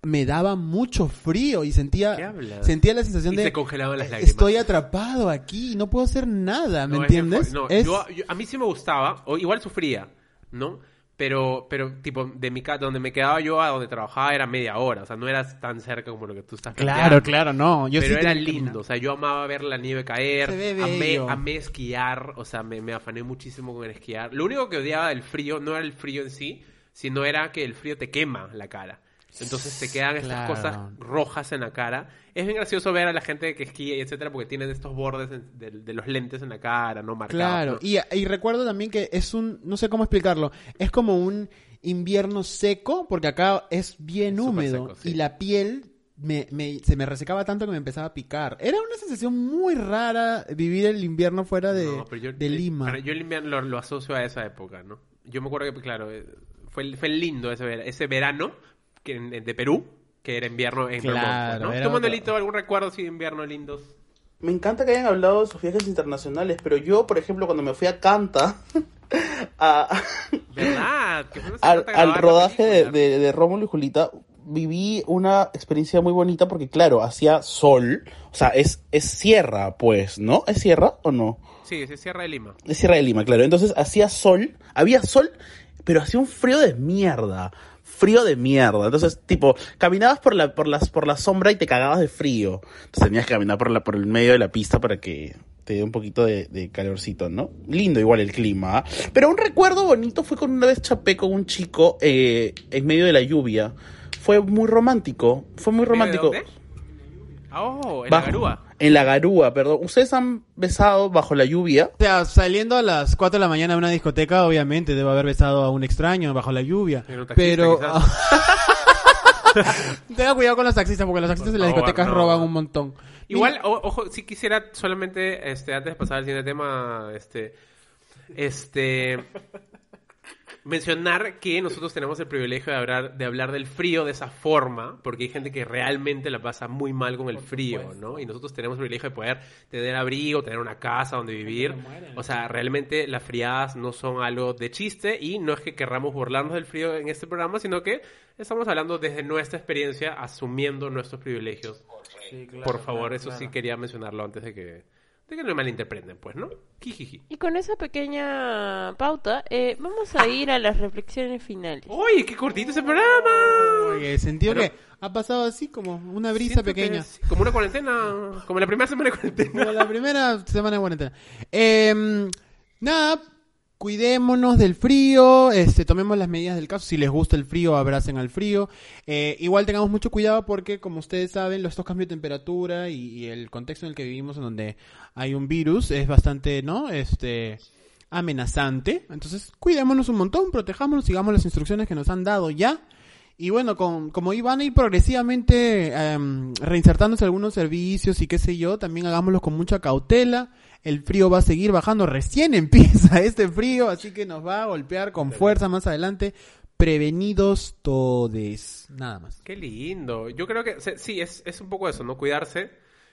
me daba mucho frío y ¿Qué sentía, sentía la sensación Y de se congelaban las lágrimas. estoy atrapado aquí, no puedo hacer nada, ¿me No, es entiendes? fue- no, Es- yo- yo- a mí sí me gustaba, o igual sufría, ¿no? Pero, pero tipo, de mi casa, donde me quedaba yo a donde trabajaba era media hora, o sea, no era tan cerca como lo que tú estás Claro, planteando. claro, no. Yo pero sí era que lindo, o sea, yo amaba ver la nieve caer, amé, amé esquiar, o sea, me, me afané muchísimo con el esquiar. Lo único que odiaba del frío no era el frío en sí, sino era que el frío te quema la cara. Entonces te quedan estas Claro. cosas rojas en la cara. Es bien gracioso ver a la gente que esquía y etcétera porque tienen estos bordes en- de, de los lentes en la cara, no marcados. Claro, ¿no? y, y recuerdo también que es un, no sé cómo explicarlo, es como un invierno seco, porque acá es bien Es húmedo, seco, sí. y la piel me, me- se me resecaba tanto que me empezaba a picar. Era una sensación muy rara vivir el invierno fuera de, No, pero yo- de eh, Lima. pero yo el invierno lo, lo asocio a esa época, ¿no? Yo me acuerdo que, claro, eh, fue, fue lindo ese, ese verano que en- de Perú, que era invierno en Claro, Vermont, ¿no? era ¿Tú, Manuelito, algún recuerdo así de invierno lindos? Me encanta que hayan hablado de sus viajes internacionales, pero yo, por ejemplo, cuando me fui a Canta, [laughs] a- ¿Verdad? Al, al rodaje de, película. de, de Rómulo y Julita, viví una experiencia muy bonita porque, claro, hacía sol, o sea, es, es sierra, pues, ¿no? ¿Es sierra o no? Sí, es Sierra de Lima. de Sierra de Lima, claro. Entonces hacía sol, había sol, pero hacía un frío de mierda. Frío de mierda. Entonces, tipo, caminabas por la, por las, por la sombra y te cagabas de frío. Entonces tenías que caminar por la, por el medio de la pista para que te dé un poquito de, de calorcito, ¿no? Lindo igual el clima. ¿ah? Pero un recuerdo bonito fue con una vez chapé con un chico eh, en medio de la lluvia. Fue muy romántico. Fue muy romántico. ¿De dónde? Oh, en Bajo- la garúa. En la garúa, perdón. ¿Ustedes han besado bajo la lluvia? O sea, saliendo a las 4 de la mañana de una discoteca, obviamente debo haber besado a un extraño bajo la lluvia. En un taxista, Pero quizás. [laughs] tenga cuidado con los taxistas, porque los taxistas en las discotecas no. roban un montón. Igual, o- ojo, si quisiera solamente, este, antes de pasar al siguiente tema, este, este, mencionar que nosotros tenemos el privilegio de hablar, de hablar del frío de esa forma, porque hay gente que realmente la pasa muy mal con el frío, ¿no? Y nosotros tenemos el privilegio de poder tener abrigo, tener una casa donde vivir. O sea, realmente las friadas no son algo de chiste y no es que querramos burlarnos del frío en este programa, sino que estamos hablando desde nuestra experiencia, asumiendo nuestros privilegios. Por favor, eso sí quería mencionarlo antes de que, de que no me malinterpreten, pues, ¿no? Jijiji. Y con esa pequeña pauta, eh, vamos a ir a las reflexiones finales. ¡Uy, qué cortito ese programa! Oye, sentido Bueno. que ha pasado así como una brisa Siento que pequeña. sí, como una cuarentena, como la primera semana de cuarentena. Como la primera semana de cuarentena. Eh, nada, cuidémonos del frío, este, tomemos las medidas del caso. Si les gusta el frío, abracen al frío. Eh, igual tengamos mucho cuidado porque, como ustedes saben, estos cambios de temperatura y, el contexto en el que vivimos, en donde hay un virus, es bastante, ¿no? Este amenazante. Entonces, cuidémonos un montón, protejámonos, sigamos las instrucciones que nos han dado ya. Y bueno, con, como iban a ir progresivamente em, reinsertándose algunos servicios y qué sé yo, también hagámoslo con mucha cautela. El frío va a seguir bajando, recién [laughs] empieza este frío, así que nos va a golpear con fuerza más adelante. Prevenidos todes, nada más. Qué lindo. Yo creo que sí, es, es un poco eso, ¿no? Cuidarse.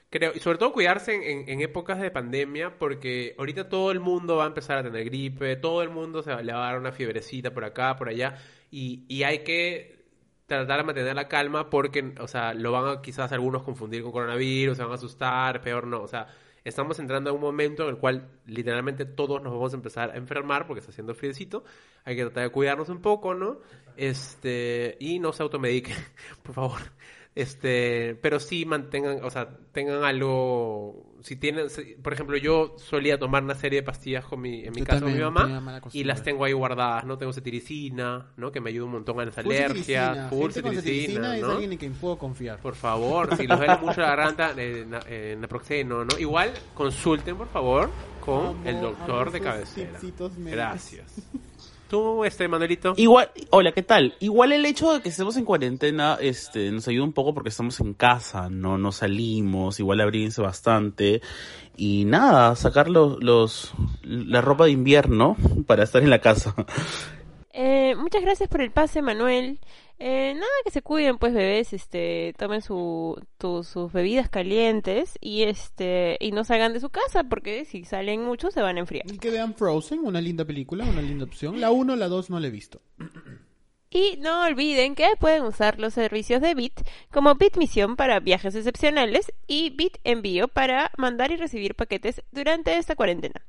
Creo, y sobre todo cuidarse en, en- en épocas de pandemia, porque ahorita todo el mundo va a empezar a tener gripe, todo el mundo se va, le va a dar una fiebrecita por acá, por allá, y, y hay que tratar de mantener la calma porque, o sea, lo van a quizás algunos confundir con coronavirus, se van a asustar, peor no, o sea, estamos entrando a un momento en el cual literalmente todos nos vamos a empezar a enfermar porque está haciendo friecito, hay que tratar de cuidarnos un poco, ¿no? Este, y no se automediquen, [laughs] por favor. Este, pero sí mantengan, o sea, tengan algo, si tienen, si- por ejemplo, yo solía tomar una serie de pastillas con mi, en mi Yo casa con mi mamá y las tengo ahí guardadas, ¿no? Tengo cetiricina, ¿no? Que me ayuda un montón a las alergias, cetiricina. full cetiricina cetiricina, es ¿no? alguien en quien puedo confiar. Por favor, si les duele mucho la garganta, eh, eh, naproxeno, ¿no? Igual, consulten, por favor, con el doctor de cabecera. Gracias. Tú, este, Manuelito. Igual, hola, ¿qué tal? Igual el hecho de que estemos en cuarentena, este, nos ayuda un poco porque estamos en casa, no, no salimos, igual abríguense bastante. Y nada, sacar los, los, la ropa de invierno [laughs] para estar en la casa. Eh, muchas gracias por el pase, Manuel. Eh, nada, que se cuiden, pues, bebés, este, tomen su, tu- sus bebidas calientes y este, y no salgan de su casa porque si salen mucho se van a enfriar. Y que vean Frozen, una linda película, una linda opción. La 1, la 2 no la he visto. Y no olviden que pueden usar los servicios de Bit como Bit Misión para viajes excepcionales y Bit Envío para mandar y recibir paquetes durante esta cuarentena.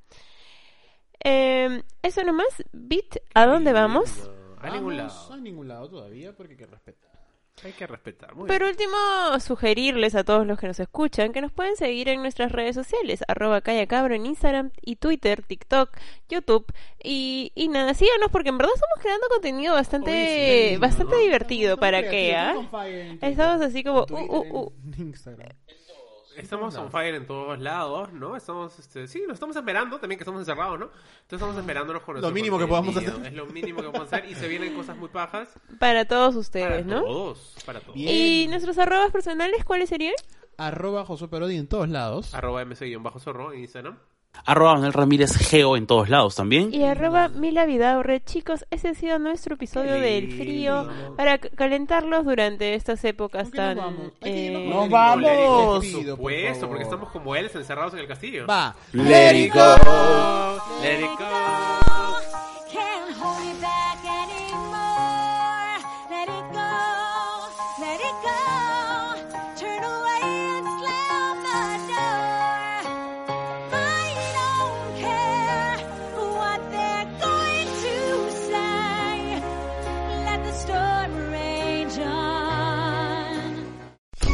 Eh, eso nomás, Bit, ¿a dónde vamos? A ningún lado. A ningún lado todavía porque hay que respetar. Hay que respetar. Muy Por último, sugerirles a todos los que nos escuchan que nos pueden seguir en nuestras redes sociales, arroba callacabro en Instagram y Twitter, TikTok, YouTube y, y nada, síganos porque en verdad estamos creando contenido bastante, Oye, sí, bastante ¿no? divertido Estamos para que, ¿ah? estamos así como, en Twitter, uh, uh, uh. en Instagram. Estamos on fire en todos lados, ¿no? Estamos, este, sí, nos estamos esperando también que estamos encerrados, ¿no? Entonces estamos esperándonos con nuestro mínimo que podamos hacer. Es lo mínimo que podemos hacer y se vienen cosas muy pajas para todos para ustedes, ¿no? todos, para todos. Bien. Y nuestros arrobas personales, ¿cuáles serían? Arroba Josué Parodi en todos lados. Arroba mc-zorro en Instagram. Arroba Manuel Ramírez Geo en todos lados también. Y arroba Mila Vidaurre. Chicos, ese ha sido nuestro episodio Qué del lindo. frío para calentarlos durante estas épocas ¿Con qué nos tan... vamos? Eh, ¡Nos vamos! Por supuesto, porque estamos como él, encerrados en el castillo. Va. Let it go. Let it go. Can't hold it back